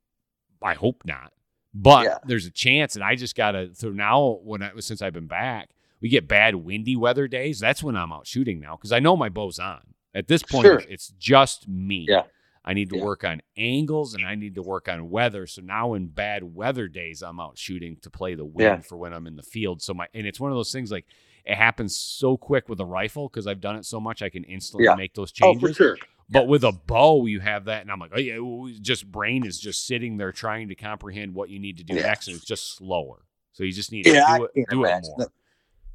Speaker 2: I hope not. but
Speaker 3: Yeah.
Speaker 2: there's a chance, and I just gotta. So now, when I since I've been back, we get bad windy weather days. That's when I'm out shooting now because I know my bow's on. At this point,
Speaker 3: Sure.
Speaker 2: it's just me.
Speaker 3: Yeah.
Speaker 2: I need to
Speaker 3: Yeah.
Speaker 2: work on angles and I need to work on weather. So now in bad weather days, I'm out shooting to play the wind
Speaker 3: Yeah.
Speaker 2: for when I'm in the field. So my and it's one of those things like it happens so quick with a rifle because I've done it so much I can instantly
Speaker 3: Yeah.
Speaker 2: make those changes.
Speaker 3: Oh, for sure.
Speaker 2: But with a bow, you have that, and I'm like, oh yeah, just brain is just sitting there trying to comprehend what you need to do next, and it's just slower. So you just need to do it, do it more.
Speaker 3: That,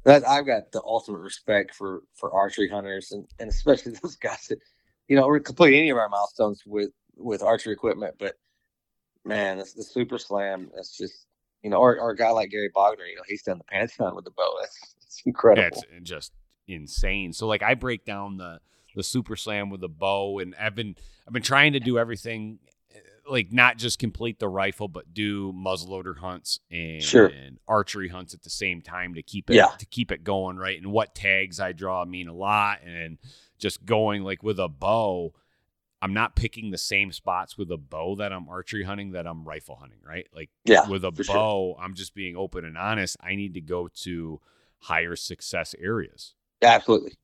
Speaker 3: that I've got the ultimate respect for for archery hunters and, and especially those guys that you know complete any of our milestones with with archery equipment, but man, it's the super slam. It's just you know, or, or a guy like Gary Bogner, you know, he's done the pantheon with the bow. That's it's incredible.
Speaker 2: That's just insane. So like I break down the the super slam with a bow, and I've been I've been trying to do everything like not just complete the rifle, but do muzzleloader hunts and,
Speaker 3: Sure.
Speaker 2: and archery hunts at the same time to keep it
Speaker 3: Yeah.
Speaker 2: to keep it going right. And what tags I draw mean a lot, and just going like with a bow. I'm not picking the same spots with a bow that I'm archery hunting that I'm rifle hunting, right? Like
Speaker 3: yeah,
Speaker 2: with a
Speaker 3: for sure.
Speaker 2: bow, I'm just being open and honest. I need to go to higher success areas.
Speaker 3: absolutely.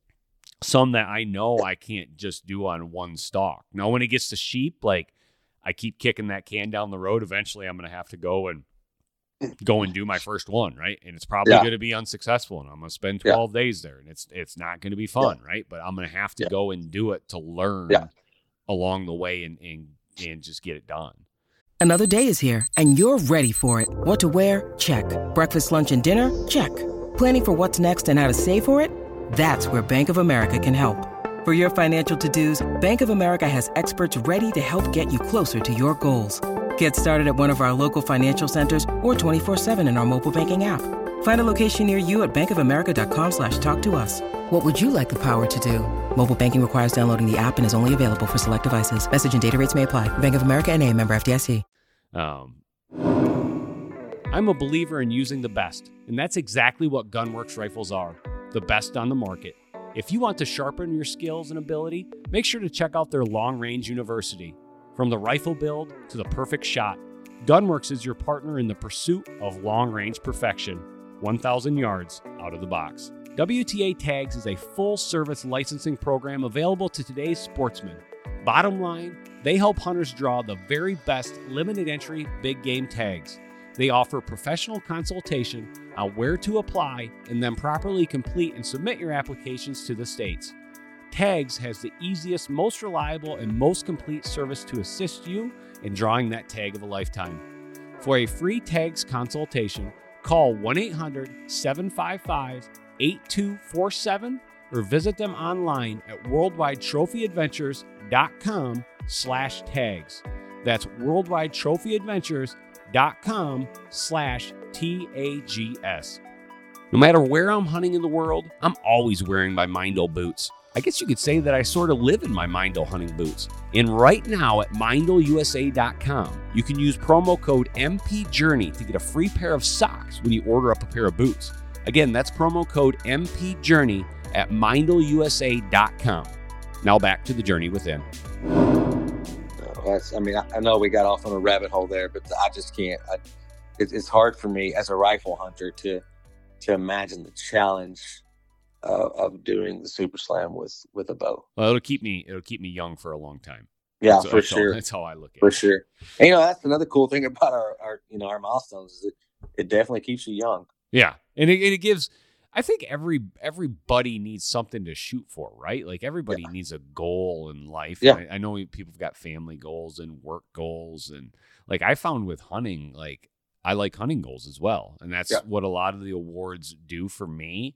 Speaker 2: Some that I know I can't just do on one stalk. Now, when it gets to sheep, like I keep kicking that can down the road. Eventually, I'm going to have to go and go and do my first one, right? And it's probably
Speaker 3: Yeah.
Speaker 2: going to be unsuccessful, and I'm going to spend
Speaker 3: Yeah.
Speaker 2: 12 days there, and it's it's not going to be fun, right? But I'm going to have to
Speaker 3: Yeah.
Speaker 2: go and do it to learn
Speaker 3: Yeah.
Speaker 2: along the way and and and just get it done.
Speaker 4: Another day is here, and you're ready for it. What to wear? Check. Breakfast, lunch, and dinner? Check. Planning for what's next and how to save for it? That's where Bank of America can help. For your financial to dos, Bank of America has experts ready to help get you closer to your goals. Get started at one of our local financial centers or 24-7 in our mobile banking app. Find a location near you at bankofamerica.com slash talk to us. What would you like the power to do? Mobile banking requires downloading the app and is only available for select devices. Message and data rates may apply. Bank of America and a member FDIC.
Speaker 2: Um, I'm a believer in using the best, and that's exactly what Gunwerks rifles are the best on the market. If you want to sharpen your skills and ability, make sure to check out their long range university. From the rifle build to the perfect shot, Gunwerks is your partner in the pursuit of long range perfection, 1,000 yards out of the box. WTA Tags is a full service licensing program available to today's sportsmen. Bottom line, they help hunters draw the very best limited entry big game tags. They offer professional consultation on where to apply and then properly complete and submit your applications to the states. Tags has the easiest, most reliable, and most complete service to assist you in drawing that tag of a lifetime. For a free tags consultation, call 1 800 755 8247 or visit them online at worldwidetrophyadventures.com slash tags. That's worldwidetrophyadventures.com slash T-A-G-S. No matter where I'm hunting in the world, I'm always wearing my Meindl boots. I guess you could say that I sort of live in my Meindl hunting boots. And right now at MeindlUSA.com, you can use promo code MPJourney to get a free pair of socks when you order up a pair of boots. Again, that's promo code MPJourney at MeindlUSA.com. Now back to the journey within.
Speaker 3: No, that's, I mean, I, I know we got off on a rabbit hole there, but I just can't. I, it, it's hard for me as a rifle hunter to to imagine the challenge uh, of doing the super slam with with a bow.
Speaker 2: Well, it'll keep me it'll keep me young for a long time.
Speaker 3: Yeah,
Speaker 2: That's-
Speaker 3: for
Speaker 2: that's
Speaker 3: sure,
Speaker 2: that's how I look at
Speaker 3: for
Speaker 2: it.
Speaker 3: For sure. And, you know, that's another cool thing about our, our you know our milestones is it it definitely keeps you young.
Speaker 2: Yeah, and it, and it gives. I think every everybody needs something to shoot for, right? Like everybody needs a goal in life.
Speaker 3: Yeah.
Speaker 2: I, I know people have got family goals and work goals, and like I found with hunting, like I like hunting goals as well, and that's
Speaker 3: Yeah.
Speaker 2: what a lot of the awards do for me.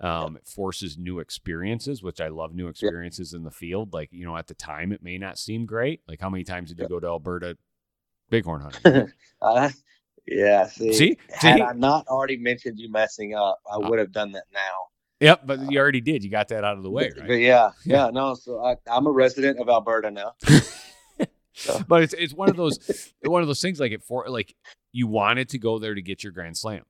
Speaker 2: Um, It forces new experiences, which I love new experiences in the field. Like you know, at the time, it may not seem great. Like how many times did you go to Alberta bighorn hunting?
Speaker 3: Uh, yeah, see,
Speaker 2: See?
Speaker 3: had
Speaker 2: See?
Speaker 3: I not already mentioned you messing up, I would have done that now.
Speaker 2: yep, but you already did. You got that out of the way, right?
Speaker 3: But yeah,
Speaker 2: Yeah.
Speaker 3: yeah, no. So I, I'm a resident of Alberta now. So,
Speaker 2: but it's it's one of those one of those things like it for like you wanted to go there to get your grand slam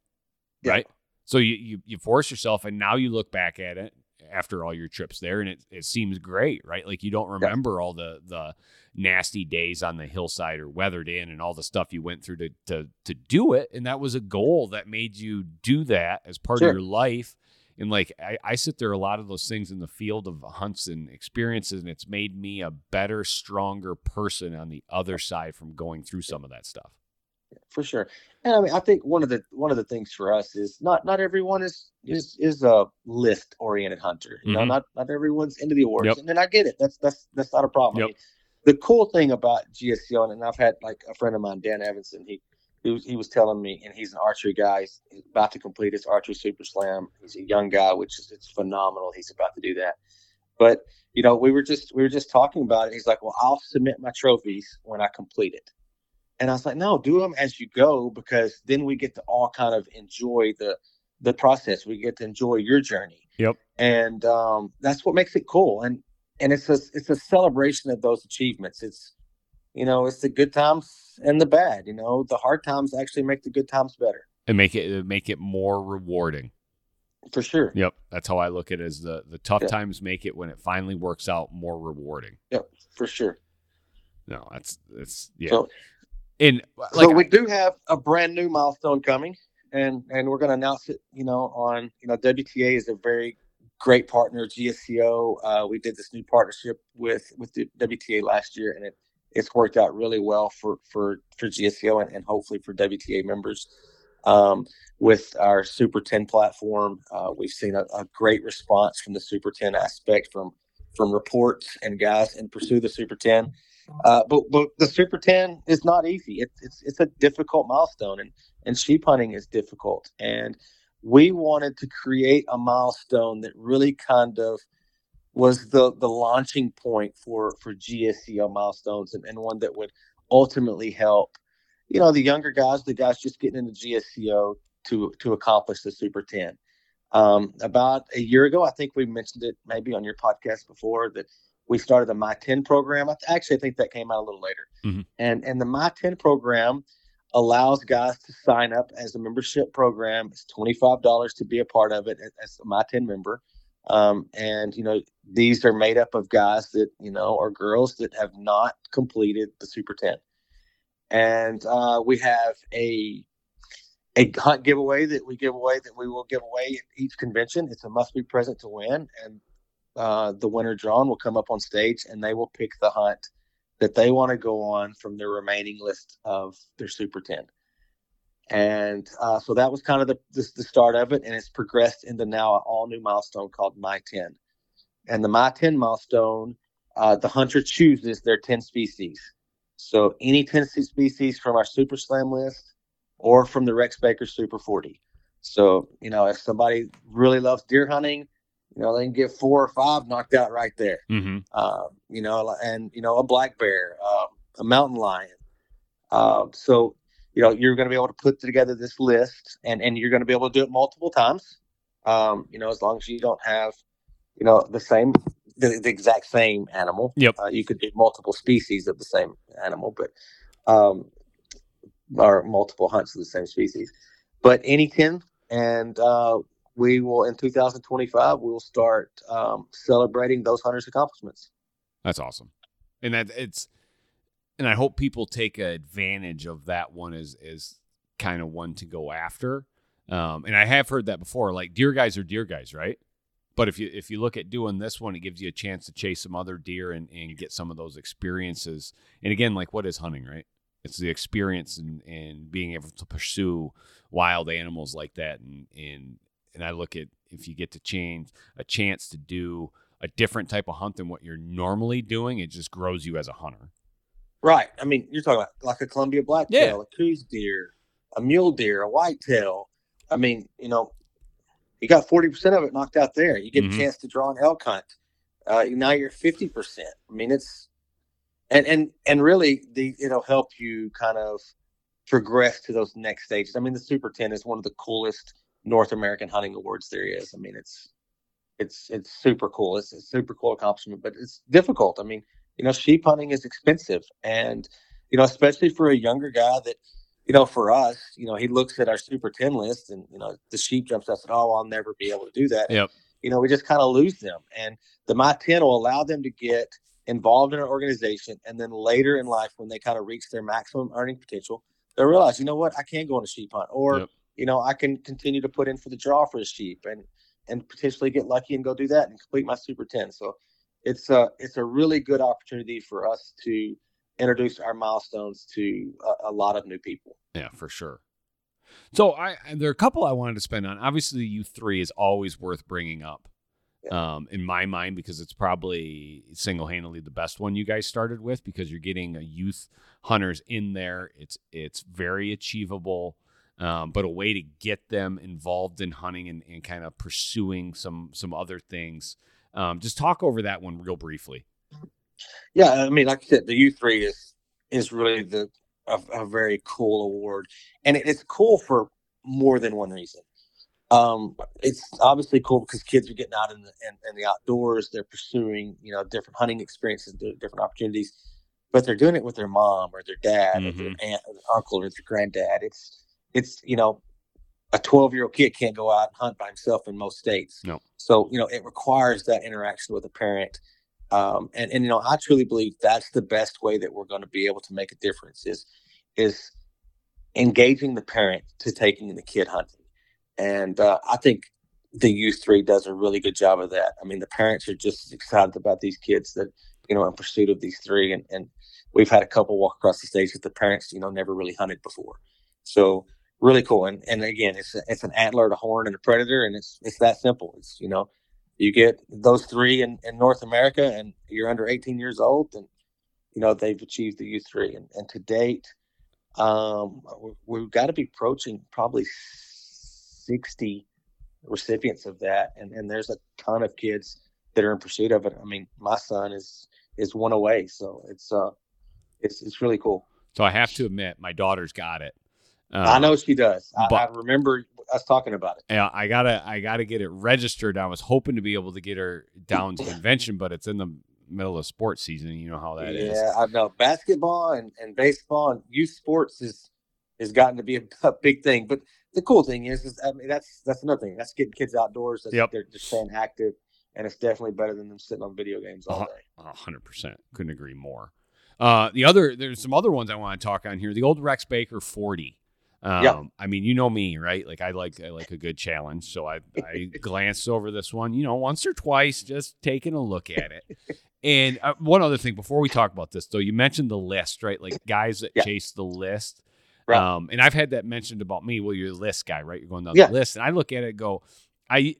Speaker 3: Yeah.
Speaker 2: right so you, you you force yourself and now you look back at it after all your trips there, and it it seems great, right? Like you don't remember yeah. all the the nasty days on the hillside or weathered in and all the stuff you went through to to to do it, and that was a goal that made you do that as part sure. of your life. And like I, I sit there a lot of those things in the field of hunts and experiences, and it's made me a better, stronger person on the other side from going through some of that stuff
Speaker 3: for sure. And I mean, I think one of the one of the things for us is not not everyone is is is a list oriented hunter. You mm-hmm. know, not not everyone's into the awards, yep. and then I get it. That's that's that's not a problem. Yep. I mean, the cool thing about GSCO, and I've had like a friend of mine, Dan Evanson. He he was he was telling me, and he's an archery guy. He's, he's about to complete his archery super slam. He's a young guy, which is it's phenomenal. He's about to do that. But you know, we were just we were just talking about it. He's like, "Well, I'll submit my trophies when I complete it." And I was like, no, do them as you go because then we get to all kind of enjoy the the process. We get to enjoy your journey.
Speaker 2: Yep.
Speaker 3: And um, that's what makes it cool. And and it's a it's a celebration of those achievements. It's you know, it's the good times and the bad. You know, the hard times actually make the good times better
Speaker 2: and make it make it more rewarding.
Speaker 3: For sure.
Speaker 2: Yep, that's how I look at it. As the the tough yep. times make it when it finally works out more rewarding.
Speaker 3: Yep, for sure.
Speaker 2: No, that's that's yeah. So,
Speaker 3: and like, so we do have a brand new milestone coming, and and we're going to announce it. You know, on you know WTA is a very great partner. GSCO, uh, we did this new partnership with with the WTA last year, and it it's worked out really well for for for GSCO and, and hopefully for WTA members. Um, with our Super 10 platform, uh, we've seen a, a, great response from the Super 10 aspect from from reports and guys and pursue the Super 10. Uh, but but the Super 10 is not easy. It's it's it's a difficult milestone, and and sheep hunting is difficult. And we wanted to create a milestone that really kind of was the the launching point for for GSCO milestones, and, and one that would ultimately help, you know, the younger guys, the guys just getting into GSCO to to accomplish the Super 10. Um, about a year ago, I think we mentioned it maybe on your podcast before that we started the My 10 program. I Actually, I think that came out a little later. Mm-hmm. And and the My 10 program allows guys to sign up as a membership program. It's twenty five dollars to be a part of it as a My 10 member. Um, and you know these are made up of guys that you know are girls that have not completed the Super 10. And uh, we have a a hunt giveaway that we give away that we will give away at each convention. It's a must be present to win, and uh, the winner drawn will come up on stage and they will pick the hunt that they want to go on from their remaining list of their Super 10. And uh, so that was kind of the, the, the start of it, and it's progressed into now an all new milestone called My 10. And the My 10 milestone, uh, the hunter chooses their 10 species. So any 10 species from our Super Slam list or from the Rex Baker Super 40. So, you know, if somebody really loves deer hunting, you know, they can get four or five knocked out right there. Mm-hmm. Uh, you know, and you know, a black bear, uh, a mountain lion. Uh, so, you know, you're going to be able to put together this list, and and you're going to be able to do it multiple times. Um, you know, as long as you don't have, you know, the same, the, the exact same animal.
Speaker 2: Yep.
Speaker 3: Uh, you could do multiple species of the same animal, but um, or multiple hunts of the same species. But any ten, and uh, we will in 2025 we'll start um, celebrating those hunters' accomplishments.
Speaker 2: That's awesome, and that it's and I hope people take advantage of that one as as kind of one to go after. Um, and I have heard that before. Like deer guys are deer guys, right? But if you if you look at doing this one, it gives you a chance to chase some other deer and, and get some of those experiences. And again, like what is hunting, right? It's the experience and, and being able to pursue wild animals like that and, and and I look at if you get to change a chance to do a different type of hunt than what you're normally doing, it just grows you as a hunter.
Speaker 3: Right. I mean, you're talking about like a Columbia blacktail, yeah. a Coues deer, a mule deer, a whitetail. I mean, you know, you got 40% of it knocked out there. You get mm-hmm. a chance to draw an elk hunt. Uh, now you're 50%. I mean, it's, and, and, and really the, it'll help you kind of progress to those next stages. I mean, the Super 10 is one of the coolest North American Hunting Awards there is. I mean, it's it's it's super cool. It's a super cool accomplishment, but it's difficult. I mean, you know, sheep hunting is expensive, and you know, especially for a younger guy that, you know, for us, you know, he looks at our Super Ten list, and you know, the sheep jumps out and "Oh, I'll never be able to do that."
Speaker 2: Yep.
Speaker 3: you know, we just kind of lose them. And the My 10 will allow them to get involved in an organization. And then later in life, when they kind of reach their maximum earning potential, they'll realize, you know what, I can go on a sheep hunt or, yep. you know, I can continue to put in for the draw for the sheep and, and potentially get lucky and go do that and complete my super 10. So it's a, it's a really good opportunity for us to introduce our milestones to a, a lot of new people.
Speaker 2: Yeah, for sure. So I there are a couple I wanted to spend on. Obviously, U three is always worth bringing up, yeah. um, in my mind because it's probably single handedly the best one you guys started with because you're getting a youth hunters in there. It's it's very achievable, um, but a way to get them involved in hunting and, and kind of pursuing some some other things. Um, just talk over that one real briefly.
Speaker 3: Yeah, I mean, like I said, the U three is is really the a, a very cool award, and it, it's cool for more than one reason. Um, it's obviously cool because kids are getting out in the in, in, the outdoors. They're pursuing you know different hunting experiences, different opportunities, but they're doing it with their mom or their dad mm-hmm. or their mm-hmm. aunt or their uncle or their granddad. It's it's you know a 12 year old kid can't go out and hunt by himself in most states.
Speaker 2: No.
Speaker 3: So you know it requires that interaction with a parent um, and, and, you know, I truly believe that's the best way that we're going to be able to make a difference is, is engaging the parent to taking the kid hunting. And uh, I think the youth three does a really good job of that. I mean, the parents are just excited about these kids that, you know, in pursuit of these three. And, and we've had a couple walk across the stage that the parents, you know, never really hunted before. So really cool. And, and again, it's, a, it's an antler, a horn and a predator. And it's, it's that simple. It's, you know, you get those three in, in North America and you're under 18 years old and you know they've achieved the U3 and, and to date um, we've got to be approaching probably 60 recipients of that and, and there's a ton of kids that are in pursuit of it I mean my son is is one away so it's uh it's it's really cool
Speaker 2: so I have to admit my daughter's got it
Speaker 3: um, I know she does. I, I, remember us talking about it.
Speaker 2: Yeah, I gotta, I gotta get it registered. I was hoping to be able to get her down to convention, but it's in the middle of sports season. You know how that
Speaker 3: yeah,
Speaker 2: is.
Speaker 3: yeah, I know. Basketball and, and baseball and youth sports is has gotten to be a, a, big thing. But the cool thing is, is I mean, that's that's another thing. That's getting kids outdoors. That's,
Speaker 2: yep.
Speaker 3: they're just staying active, and it's definitely better than them sitting on video games all day.
Speaker 2: hundred percent. Couldn't agree more. Uh, the other, there's some other ones I want to talk on here. The old Rex Baker 40. Um, yeah. I mean, you know me, right? Like I like I like a good challenge, so I I glanced over this one, you know, once or twice, just taking a look at it. and uh, one other thing before we talk about this, though, you mentioned the list, right? Like guys that yeah. chase the list. Right. Um, and I've had that mentioned about me. Well, you're a list guy, right? You're going down yeah. the list, and I look at it, go, I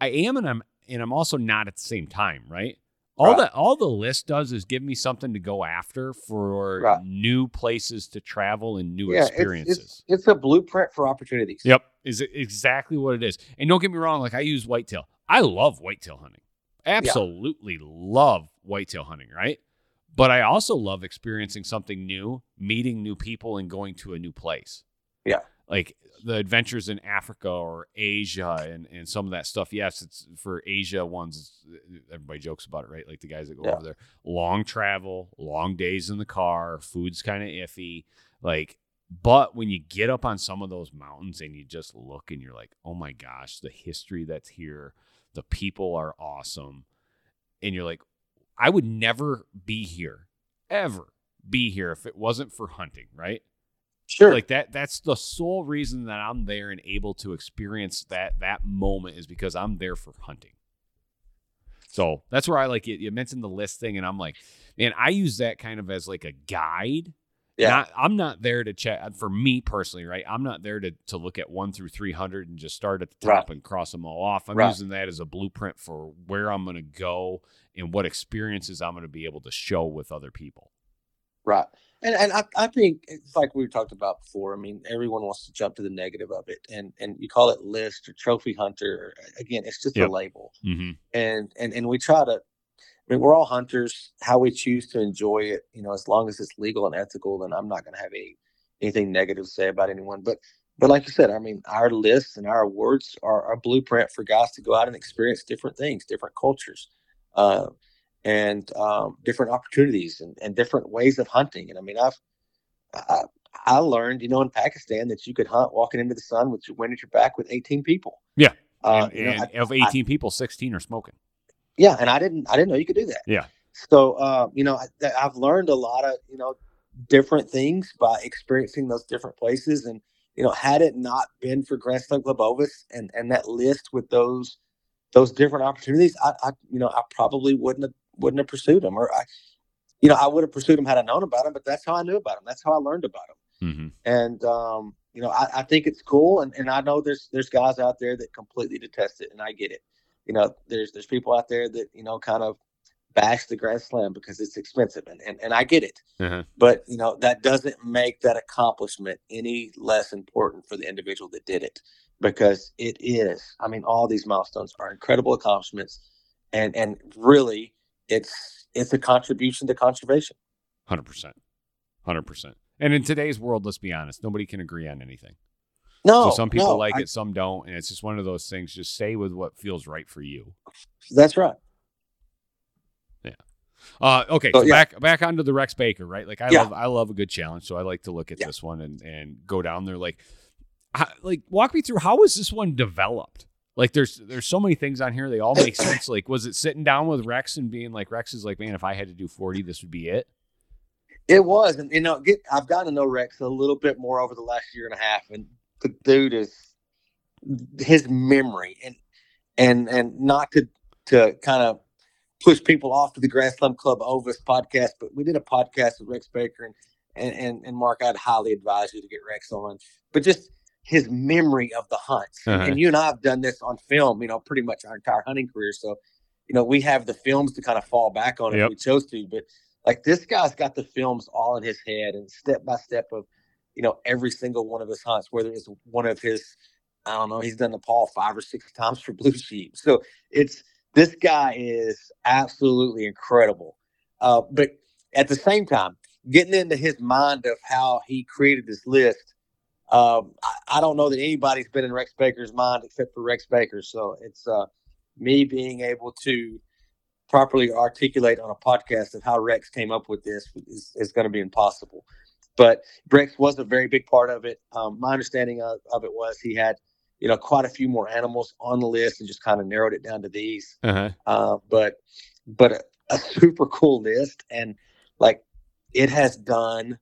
Speaker 2: I am, and I'm and I'm also not at the same time, right? All right. that all the list does is give me something to go after for right. new places to travel and new yeah, experiences.
Speaker 3: It's, it's, it's, a blueprint for opportunities.
Speaker 2: Yep, is exactly what it is. And don't get me wrong, like I use whitetail. I love whitetail hunting. Absolutely yeah. love whitetail hunting, right? But I also love experiencing something new, meeting new people, and going to a new place.
Speaker 3: Yeah
Speaker 2: like the adventures in Africa or Asia and, and some of that stuff. Yes, it's for Asia ones. Everybody jokes about it, right? Like the guys that go yeah. over there, long travel, long days in the car, food's kind of iffy. Like, but when you get up on some of those mountains and you just look and you're like, oh my gosh, the history that's here, the people are awesome. And you're like, I would never be here, ever be here if it wasn't for hunting, right?
Speaker 3: Sure.
Speaker 2: Like that that's the sole reason that I'm there and able to experience that that moment is because I'm there for hunting. So that's where I like it. You mentioned the list thing, and I'm like, man, I use that kind of as like a guide. Yeah. Not, I'm not there to check uh, for me personally, right? I'm not there to to look at one through three hundred and just start at the top right. and cross them all off. I'm right. using that as a blueprint for where I'm going to go and what experiences I'm going to be able to show with other people.
Speaker 3: Right. And and I, I think it's like we talked about before. I mean, everyone wants to jump to the negative of it, and and you call it list or trophy hunter. Again, it's just yep. a label,
Speaker 2: mm-hmm.
Speaker 3: and and and we try to. I mean, we're all hunters. How we choose to enjoy it, you know, as long as it's legal and ethical, then I'm not going to have any anything negative to say about anyone. But but like you said, I mean, our lists and our awards are a blueprint for guys to go out and experience different things, different cultures. Uh, and um, different opportunities and, and different ways of hunting. And I mean, I've I, I learned, you know, in Pakistan that you could hunt walking into the sun with your wind at your back with 18 people.
Speaker 2: Yeah. Uh, and, and know, I, of 18 I, people, 16 are smoking.
Speaker 3: Yeah, and I didn't I didn't know you could do that.
Speaker 2: Yeah.
Speaker 3: So uh, you know, I, I've learned a lot of you know different things by experiencing those different places, and you know, had it not been for Grand Slam Club and and that list with those those different opportunities, I, I you know I probably wouldn't have wouldn't have pursued him, or I, you know, I would have pursued him had I known about him. But that's how I knew about him. That's how I learned about him. Mm-hmm. And um, you know, I, I think it's cool, and, and I know there's there's guys out there that completely detest it, and I get it. You know, there's there's people out there that you know kind of bash the Grand Slam because it's expensive, and and, and I get it. Uh-huh. But you know that doesn't make that accomplishment any less important for the individual that did it, because it is. I mean, all these milestones are incredible accomplishments, and and really, it's it's a contribution to conservation.
Speaker 2: Hundred percent, hundred percent. And in today's world, let's be honest, nobody can agree on anything.
Speaker 3: No,
Speaker 2: so some people
Speaker 3: no,
Speaker 2: like I, it, some don't, and it's just one of those things. Just stay with what feels right for you.
Speaker 3: That's right.
Speaker 2: Yeah. Uh, okay, so, so yeah. back back onto the Rex Baker, right? Like I yeah. love I love a good challenge, so I like to look at yeah. this one and and go down there. Like, how, like walk me through how was this one developed? Like, there's there's so many things on here. They all make sense. Like, was it sitting down with Rex and being like, Rex is like, man, if I had to do 40, this would be it.
Speaker 3: It was, and you know, get, I've gotten to know Rex a little bit more over the last year and a half, and the dude is his memory, and and and not to to kind of push people off to the Grand Slam Club Ovis podcast, but we did a podcast with Rex Baker and and, and Mark. I'd highly advise you to get Rex on, but just his memory of the hunt. uh-huh. and you and I have done this on film, you know, pretty much our entire hunting career, so you know we have the films to kind of fall back on yep. if we chose to, but like this guy's got the films all in his head and step by step of, you know, every single one of his hunts, whether it's one of his, I don't know, he's done Nepal five or six times for Blue Sheep. So it's this guy is absolutely incredible. Uh, but at the same time, getting into his mind of how he created this list, um, I, I, don't know that anybody's been in Rex Baker's mind except for Rex Baker. So it's uh, me being able to properly articulate on a podcast of how Rex came up with this is, is going to be impossible. But Rex was a very big part of it. Um, my understanding of, of, it was he had, you know, quite a few more animals on the list and just kind of narrowed it down to these. Uh-huh. Uh, but but a, a super cool list and like it has done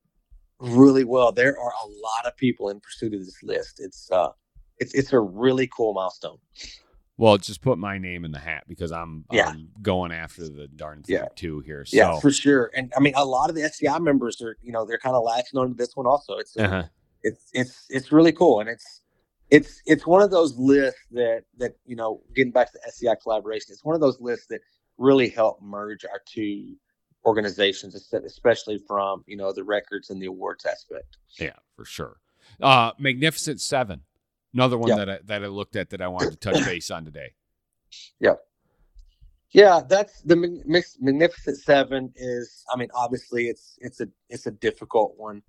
Speaker 3: really well. There are a lot of people in pursuit of this list. It's uh, it's it's a really cool milestone.
Speaker 2: Well, just put my name in the hat because I'm, yeah. I'm going after the darn thing yeah. too here. So.
Speaker 3: Yeah, for sure. And I mean, a lot of the SCI members are, you know, they're kind of latching onto this one also. It's, uh-huh. it's, it's, it's really cool. And it's, it's, it's one of those lists that, that, you know, getting back to the SCI collaboration, it's one of those lists that really help merge our two organizations, especially from, you know, the records and the awards aspect.
Speaker 2: Yeah, for sure. Uh, Magnificent Seven. Another one that I, that I looked at that I wanted to touch base on today.
Speaker 3: Yeah, Yeah, that's the Magnificent Seven. Is I mean, obviously, it's it's a it's a difficult one.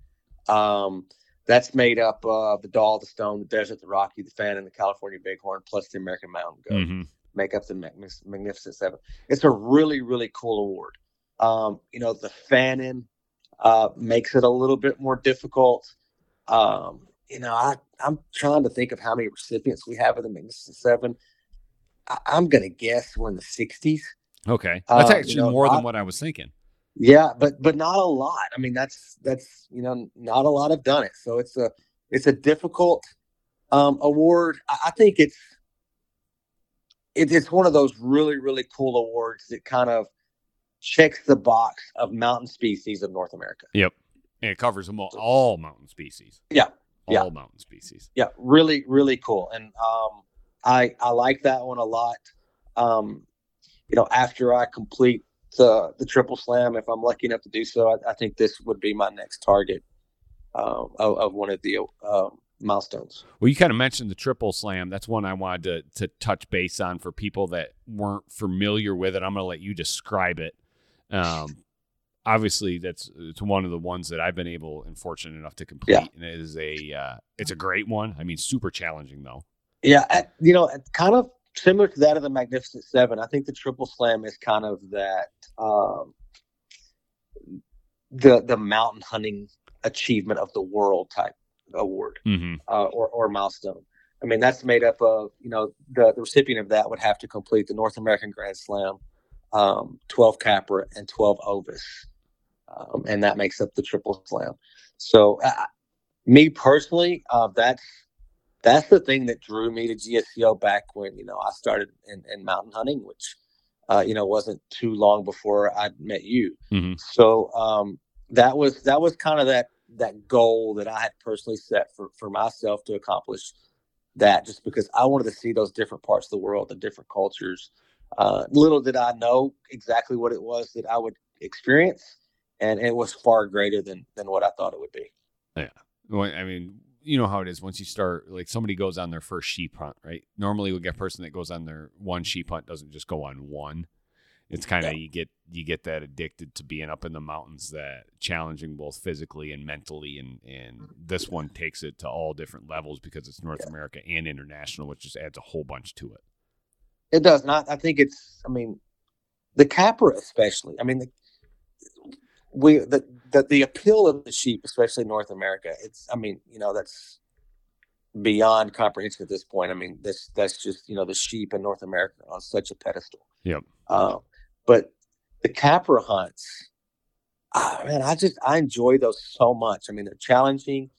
Speaker 3: Um, that's made up of the Dall, the Stone, the Desert, the Rocky, the Fan, and the California Bighorn, plus the American Mountain Goat. Mm-hmm. Make up the Magnificent Seven. It's a really really cool award. Um, you know, the Fannin uh, makes it a little bit more difficult. Um, you know, I I'm trying to think of how many recipients we have of the Magnificent Seven. I, am gonna guess we're in the 60s.
Speaker 2: Okay, that's uh, actually you know, more than what I was thinking.
Speaker 3: Yeah, but but not a lot. I mean, that's that's you know, not a lot have done it. So it's a it's a difficult um, award. I, I think it's it, it's one of those really really cool awards that kind of checks the box of mountain species of North America.
Speaker 2: Yep, and it covers them all, all mountain species.
Speaker 3: Yeah,
Speaker 2: all
Speaker 3: yeah.
Speaker 2: mountain species.
Speaker 3: Yeah, really, really cool. And um, I I like that one a lot. Um, you know, after I complete the the triple slam, if I'm lucky enough to do so, I, I think this would be my next target um, of, of, one of the uh, milestones.
Speaker 2: Well, you kind of mentioned the triple slam. That's one I wanted to to touch base on for people that weren't familiar with it. I'm going to let you describe it. Um, obviously that's it's one of the ones that I've been able and fortunate enough to complete. Yeah. And it is a uh, it's a great one. I mean, super challenging though.
Speaker 3: Yeah, you know, kind of similar to that of the Magnificent Seven. I think the Triple Slam is kind of that um, the the mountain hunting achievement of the world type award mm-hmm. uh, or or milestone. I mean, that's made up of, you know, the, the recipient of that would have to complete the North American Grand Slam, um, 12 Capra, and 12 Ovis. Um, and that makes up the Triple Slam. So, uh, me personally, uh, that's that's the thing that drew me to GSCO back when you know I started in, in mountain hunting, which uh, you know wasn't too long before I met you.
Speaker 2: Mm-hmm.
Speaker 3: So um, that was that was kind of that that goal that I had personally set for for myself to accomplish that just because I wanted to see those different parts of the world, the different cultures. Uh, little did I know exactly what it was that I would experience, and it was far greater than than what I thought it would be.
Speaker 2: Yeah, well, I mean, you know how it is once you start. Like somebody goes on their first sheep hunt, right? Normally, we get a person that goes on their one sheep hunt doesn't just go on one. It's kind of
Speaker 3: Yeah.
Speaker 2: you get you get that addicted to being up in the mountains, that challenging both physically and mentally, and and this one takes it to all different levels because it's North America and international, which just adds a whole bunch to it.
Speaker 3: It does not. I think it's. I mean, the Capra especially. I mean, the, we the, the the appeal of the sheep, especially North America. It's. I mean, you know, that's beyond comprehension at this point. I mean, this that's just you know the sheep in North America on such a pedestal.
Speaker 2: Yep.
Speaker 3: Uh, but the Capra hunts, ah, man, I just I enjoy those so much. I mean, they're challenging.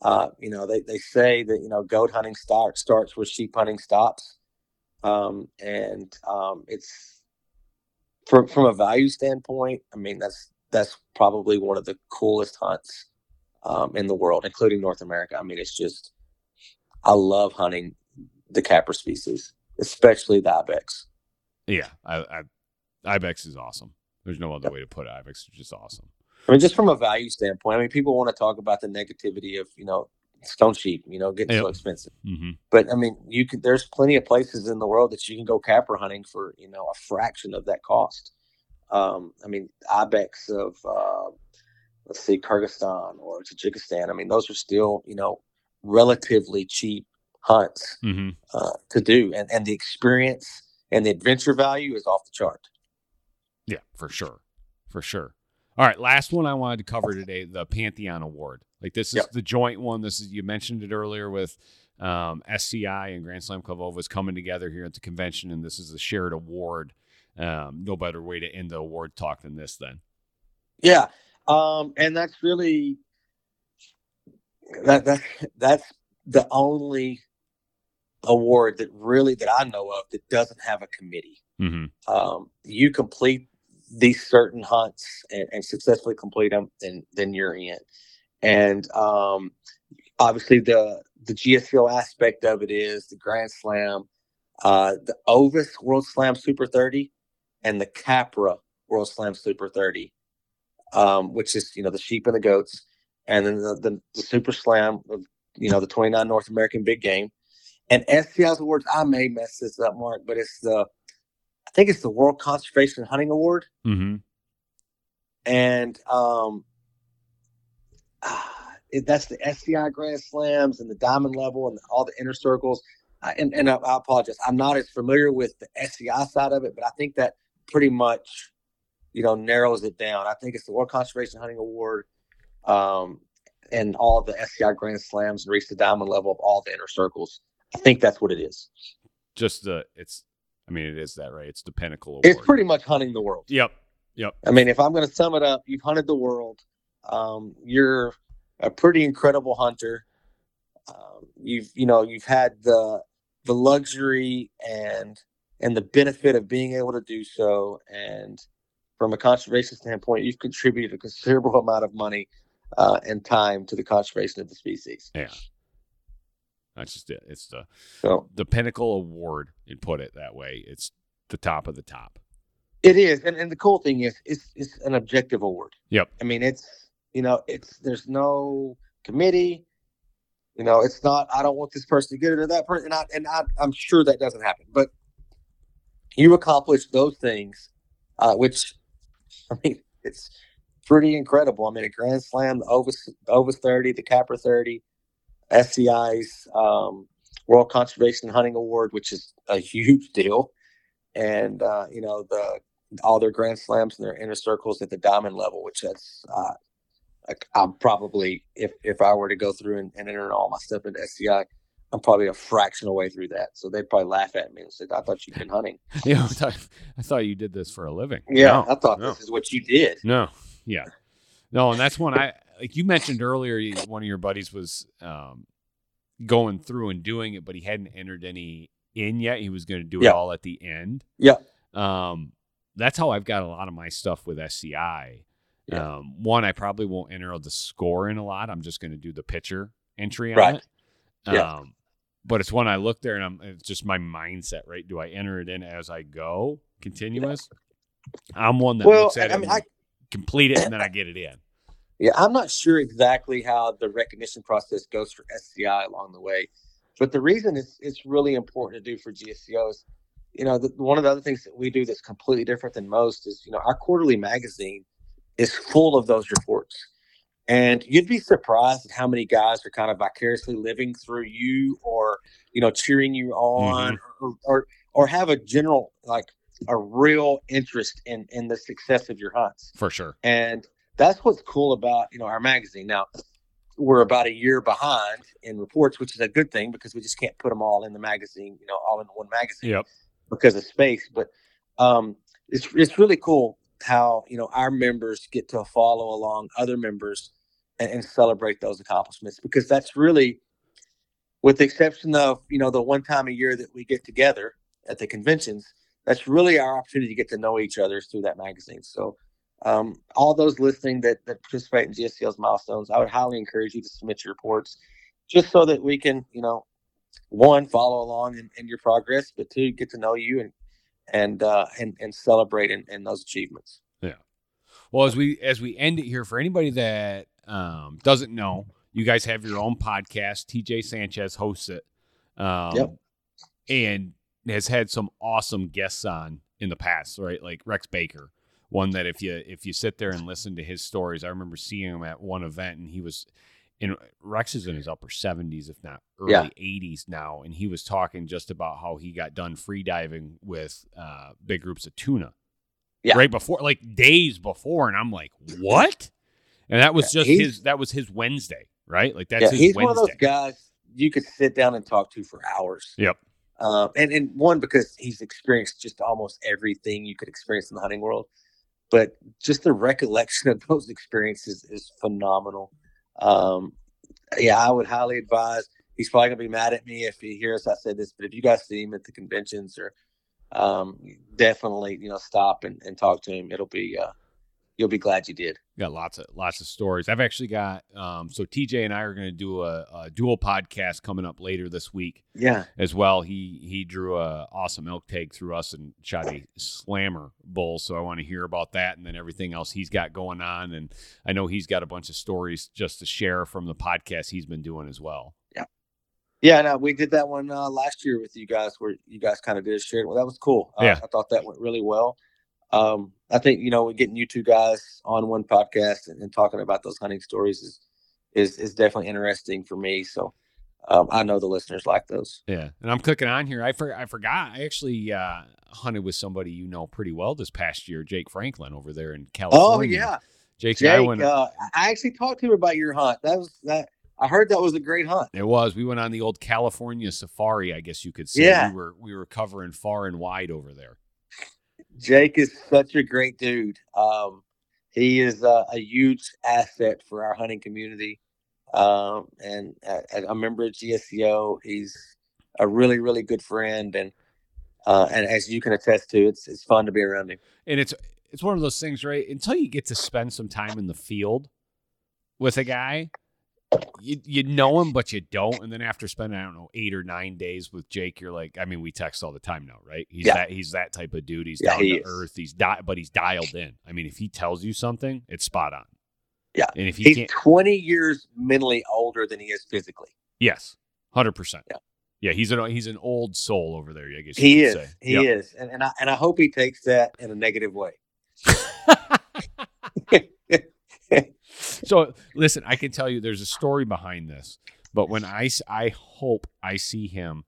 Speaker 3: Uh, you know, they, they say that you know goat hunting start, starts where sheep hunting stops, um, and um, it's from from a value standpoint. I mean, that's that's probably one of the coolest hunts um, in the world, including North America. I mean, it's just I love hunting the Capra species, especially the ibex.
Speaker 2: Yeah, I, I Ibex is awesome. There's no other way to put it. Ibex is just awesome.
Speaker 3: I mean, just from a value standpoint, I mean, people want to talk about the negativity of you know stone sheep, you know, getting so expensive.
Speaker 2: Mm-hmm.
Speaker 3: But I mean, you can. There's plenty of places in the world that you can go capra hunting for you know a fraction of that cost. Um, I mean, ibex of uh, let's see, Kyrgyzstan or Tajikistan. I mean, those are still you know relatively cheap hunts
Speaker 2: Mm-hmm.
Speaker 3: uh, to do, and and the experience and the adventure value is off the chart.
Speaker 2: Yeah, for sure. For sure. All right, last one I wanted to cover today, the Pantheon Award. Like this is
Speaker 3: Yep.
Speaker 2: the joint one. This is you mentioned it earlier with um, SCI and Grand Slam Club Ovis coming together here at the convention, and this is a shared award. Um, no better way to end the award talk than this. Then,
Speaker 3: Yeah, um, and that's really that that that's the only award that really that I know of that doesn't have a committee.
Speaker 2: mm-hmm.
Speaker 3: Um, you complete these certain hunts and, and successfully complete them, then then you're in. And um, obviously the the GSCO aspect of it is the Grand Slam, uh, the Ovis World Slam Super 30, and the Capra World Slam Super 30, um, which is you know the sheep and the goats, and then the, the, the Super Slam, of, you know the 29 North American Big Game, and SCI's awards. I may mess this up, Mark, but it's the I think it's the World Conservation Hunting Award,
Speaker 2: Mm-hmm.
Speaker 3: and um, ah, it, that's the SCI Grand Slams and the Diamond Level and all the inner circles. I, and and I, I apologize, I'm not as familiar with the SCI side of it, but I think that pretty much, you know, narrows it down. I think it's the World Conservation Hunting Award, um, and all the SCI Grand Slams and reach the Diamond Level of all the inner circles. I think that's what it is.
Speaker 2: Just the it's. I mean, it is that right? It's the pinnacle award.
Speaker 3: It's pretty much hunting the world.
Speaker 2: Yep. Yep.
Speaker 3: I mean, if I'm going to sum it up, you've hunted the world. Um, you're a pretty incredible hunter. Um, you've, you know, you've had the the luxury and and the benefit of being able to do so. And from a conservation standpoint, you've contributed a considerable amount of money uh, and time to the conservation of the species.
Speaker 2: Yeah. That's just it. It's the
Speaker 3: So
Speaker 2: the pinnacle award. You put it that way. It's the top of the top.
Speaker 3: It is, and, and the cool thing is, it's it's an objective award.
Speaker 2: Yep.
Speaker 3: I mean, it's you know, it's there's no committee. You know, it's not. I don't want this person to get it or that person, and I and I, I'm sure that doesn't happen. But you accomplish those things, uh, which I mean, it's pretty incredible. I mean, a Grand Slam, the Ovis, Ovis 30, the Capra 30, SCI's um, World Conservation Hunting Award, which is a huge deal, and uh, you know the all their Grand Slams and their inner circles at the diamond level, which that's uh, like I'm probably if if I were to go through and, and enter all my stuff into SCI, I'm probably a fraction away through that. So they'd probably laugh at me and say, "I thought you'd been hunting."
Speaker 2: Yeah, I thought, I thought you did this for a living.
Speaker 3: Yeah,
Speaker 2: No,
Speaker 3: I thought
Speaker 2: no.
Speaker 3: this is what you did.
Speaker 2: No, yeah, no, and that's one I like you mentioned earlier. you- One of your buddies was um, going through and doing it, but he hadn't entered any in yet. He was going to do it all at the end.
Speaker 3: Yeah.
Speaker 2: Um, that's how I've got a lot of my stuff with SCI.
Speaker 3: Yeah.
Speaker 2: Um, one, I probably won't enter the score in a lot. I'm just going to do the pitcher entry on
Speaker 3: Right.
Speaker 2: it.
Speaker 3: Yeah.
Speaker 2: Um, but it's when I look there and I'm it's just my mindset, right? Do I enter it in as I go, continuous? I'm one that
Speaker 3: Well,
Speaker 2: looks at
Speaker 3: I
Speaker 2: it,
Speaker 3: mean, I-
Speaker 2: complete it, and then I get it in.
Speaker 3: Yeah, I'm not sure exactly how the recognition process goes for SCI along the way, but the reason it's it's really important to do for GSCOs, you know, the, one of the other things that we do that's completely different than most is, you know, our quarterly magazine is full of those reports, and you'd be surprised at how many guys are kind of vicariously living through you, or you know, cheering you on, or, or or have a general like a real interest in in the success of your hunts.
Speaker 2: For sure.
Speaker 3: and that's what's cool about you know our magazine. Now we're about a year behind in reports which is a good thing because we just can't put them all in the magazine you know all in one magazine
Speaker 2: Yep.
Speaker 3: because of space. But um it's it's really cool how you know our members get to follow along other members and, and celebrate those accomplishments because that's really with the exception of you know the one time a year that we get together at the conventions that's really our opportunity to get to know each other through that magazine. So um, all those listening that, that participate in GSCO's milestones, I would highly encourage you to submit your reports just so that we can, you know, one, follow along in, in your progress, but two, get to know you and and uh, and, and celebrate in, in those achievements. Yeah.
Speaker 2: Well, as we as we end it here, for anybody that um, doesn't know, you guys have your own podcast. TJ Sanchez hosts it, um,
Speaker 3: Yep.
Speaker 2: and has had some awesome guests on in the past, right? Like Rex Baker, one that if you if you sit there and listen to his stories, I remember seeing him at one event, and he was in Rex is in his upper seventies, if not early
Speaker 3: Yeah.
Speaker 2: eighties now, and he was talking just about how he got done free diving with uh, big groups of tuna
Speaker 3: Yeah.
Speaker 2: right before, like days before, and I'm like, what? And that was
Speaker 3: Yeah,
Speaker 2: just his. That was his Wednesday, right? Like that's his
Speaker 3: he's
Speaker 2: Wednesday.
Speaker 3: one of those guys you could sit down and talk to for hours.
Speaker 2: Yep.
Speaker 3: Um, and and one because he's experienced just almost everything you could experience in the hunting world, but just the recollection of those experiences is phenomenal. Um, yeah, I would highly advise. He's probably gonna be mad at me if he hears I said this, but if you guys see him at the conventions or um, definitely you know stop and, and talk to him. It'll be uh, you'll be glad you did.
Speaker 2: got lots of lots of stories. I've actually got um so TJ and I are going to do a, a dual podcast coming up later this week
Speaker 3: Yeah,
Speaker 2: as well. He he drew a awesome elk tag through us and shot a slammer bull, so I want to hear about that and then everything else he's got going on and I know he's got a bunch of stories just to share from the podcast he's been doing as well.
Speaker 3: Yeah, yeah. no, we did that one uh, last year with you guys, where you guys kind of did a shared. Well, that was cool. Uh,
Speaker 2: Yeah.
Speaker 3: I thought that went really well. Um, I think you know, getting you two guys on one podcast and, and talking about those hunting stories is is is definitely interesting for me. So um, I know the listeners like those.
Speaker 2: Yeah, and I'm clicking on here. I for, I forgot. I actually uh, hunted with somebody you know pretty well this past year, Jake Franklin, over there in California.
Speaker 3: Oh yeah,
Speaker 2: Jake, and I went.
Speaker 3: Uh, I actually talked to him about your hunt. That was that. I heard that was a great hunt.
Speaker 2: It was. We went on the old California safari, I guess you could say.
Speaker 3: Yeah.
Speaker 2: We were we were covering far and wide over there.
Speaker 3: Jake is such a great dude. Um, he is uh, a huge asset for our hunting community. Um, and uh, a member of GSCO. He's a really, really good friend. And uh, and as you can attest to, it's it's fun to be around him.
Speaker 2: And it's it's one of those things, right? Until you get to spend some time in the field with a guy, you you know him, but you don't. And then after spending I don't know eight or nine days with Jake, you're like, I mean, we text all the time now, right? He's
Speaker 3: Yeah.
Speaker 2: that he's that type of dude. He's
Speaker 3: Yeah,
Speaker 2: down
Speaker 3: he
Speaker 2: to
Speaker 3: is.
Speaker 2: earth. He's di- but he's dialed in. I mean, if he tells you something, it's spot on.
Speaker 3: Yeah.
Speaker 2: And if he
Speaker 3: He's 20 years mentally older than he is physically.
Speaker 2: yes, hundred percent.
Speaker 3: Yeah.
Speaker 2: Yeah, he's an he's an old soul over there. I guess you
Speaker 3: He
Speaker 2: could
Speaker 3: is.
Speaker 2: say.
Speaker 3: He
Speaker 2: Yep.
Speaker 3: is. And, and I and I hope he takes that in a negative way.
Speaker 2: So listen, I can tell you there's a story behind this, but when I, I hope I see him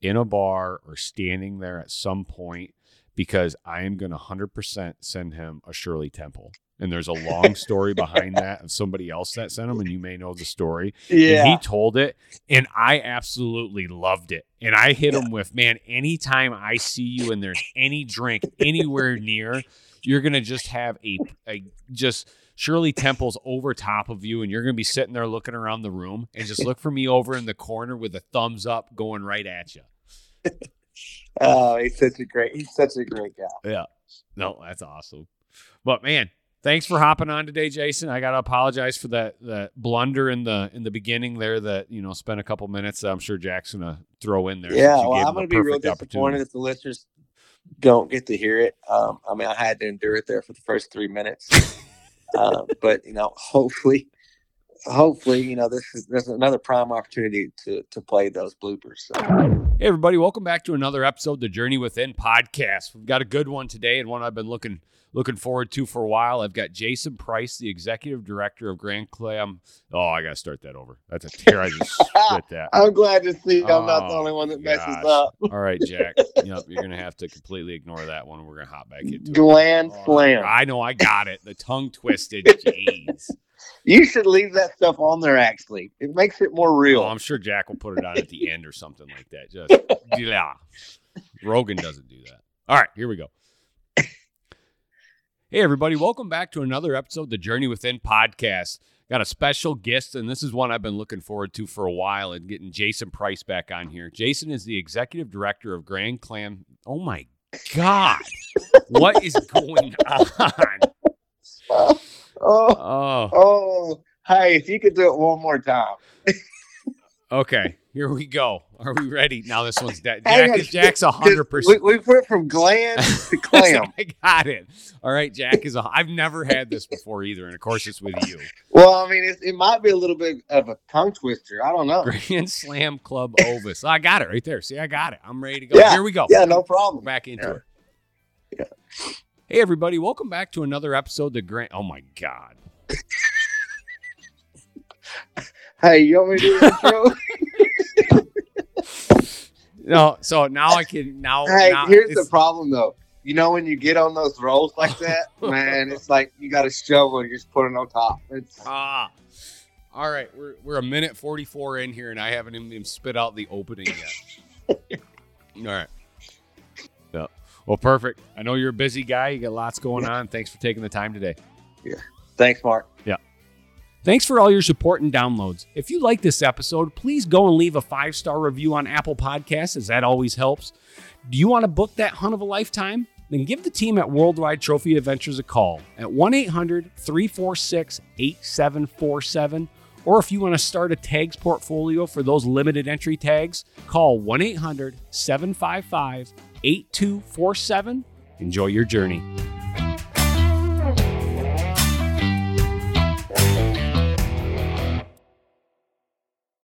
Speaker 2: in a bar or standing there at some point because I am going to 100% send him a Shirley Temple and there's a long story behind that of somebody else that sent him, and you may know the story.
Speaker 3: Yeah.
Speaker 2: And he told it, and I absolutely loved it. And I hit him with, man, anytime I see you and there's any drink anywhere near, you're gonna just have a, a just Shirley Temple's over top of you, and you're gonna be sitting there looking around the room, and just look for me over in the corner with a thumbs up going right at you.
Speaker 3: Oh, he's such a great. He's such a great guy.
Speaker 2: Yeah. No, that's awesome. But man, thanks for hopping on today, Jason. I gotta apologize for that that blunder in the in the beginning there that you know spent a couple minutes. I'm sure Jack's gonna throw in there.
Speaker 3: Yeah, well, I'm going to be real disappointed if the listeners don't get to hear it. Um, I mean, I had to endure it there for the first three minutes, uh, but you know, hopefully, hopefully, you know, this is there's another prime opportunity to to play those bloopers. So.
Speaker 2: Hey everybody, welcome back to another episode of the Journey Within podcast. We've got a good one today and one I've been looking looking forward to for a while. I've got Jason Price, the executive director of Grand Clam. Oh, I gotta start that over. That's a tear. I just spit that.
Speaker 3: I'm glad to see I'm not the
Speaker 2: Oh,
Speaker 3: only one that messes
Speaker 2: gosh.
Speaker 3: up.
Speaker 2: All right, Jack. Yep, you're gonna have to completely ignore that one. We're gonna hop back into it.
Speaker 3: Gland
Speaker 2: Oh,
Speaker 3: slam.
Speaker 2: I know, I got it. The tongue twisted. Jeez.
Speaker 3: You should leave that stuff on there. Actually, it makes it more real.
Speaker 2: Oh, I'm sure Jack will put it on at the end or something like that. Just yeah. Rogan doesn't do that. All right, here we go. Hey everybody, welcome back to another episode of the Journey Within podcast. Got a special guest, and this is one I've been looking forward to for a while, and getting Jason Price back on here. Jason is the executive director of Grand Clam. Oh my God, what is going on?
Speaker 3: oh,
Speaker 2: Oh,
Speaker 3: oh, hey, if you could do it one more time.
Speaker 2: okay, here we go. Are we ready? Now this one's dead. Jack is Jack's hundred percent.
Speaker 3: We, we went from gland to clam.
Speaker 2: I got it. All right, Jack is a. I've never had this before either, and of course it's with you.
Speaker 3: well, I mean, it, it might be a little bit of a tongue twister. I don't know.
Speaker 2: Grand Slam Club Ovis. I got it right there. See, I got it. I'm ready to go.
Speaker 3: Yeah,
Speaker 2: Here we go.
Speaker 3: Yeah, no
Speaker 2: We're
Speaker 3: problem.
Speaker 2: back into
Speaker 3: Yeah.
Speaker 2: it.
Speaker 3: Yeah.
Speaker 2: Hey everybody, welcome back to another episode. of The Grand. Oh my God.
Speaker 3: Hey, you want me to do the intro?
Speaker 2: No, so now I can now.
Speaker 3: hey,
Speaker 2: now
Speaker 3: here's the problem though. You know when you get on those rolls like that, man, it's like you got a shovel and you just put it on top. It's
Speaker 2: Ah. All right, we're we're a minute forty four in here, and I haven't even spit out the opening yet. All right. Yeah. Well, perfect. I know you're a busy guy. You got lots going on. Thanks for taking the time today. Yeah.
Speaker 3: Thanks, Mark.
Speaker 2: Thanks for all your support and downloads. If you like this episode, please go and leave a five star review on Apple Podcasts, as that always helps. Do you want to book that hunt of a lifetime? Then give the team at Worldwide Trophy Adventures a call at 1 800 346 8747. Or if you want to start a tags portfolio for those limited entry tags, call 1 800 755 8247. Enjoy your journey.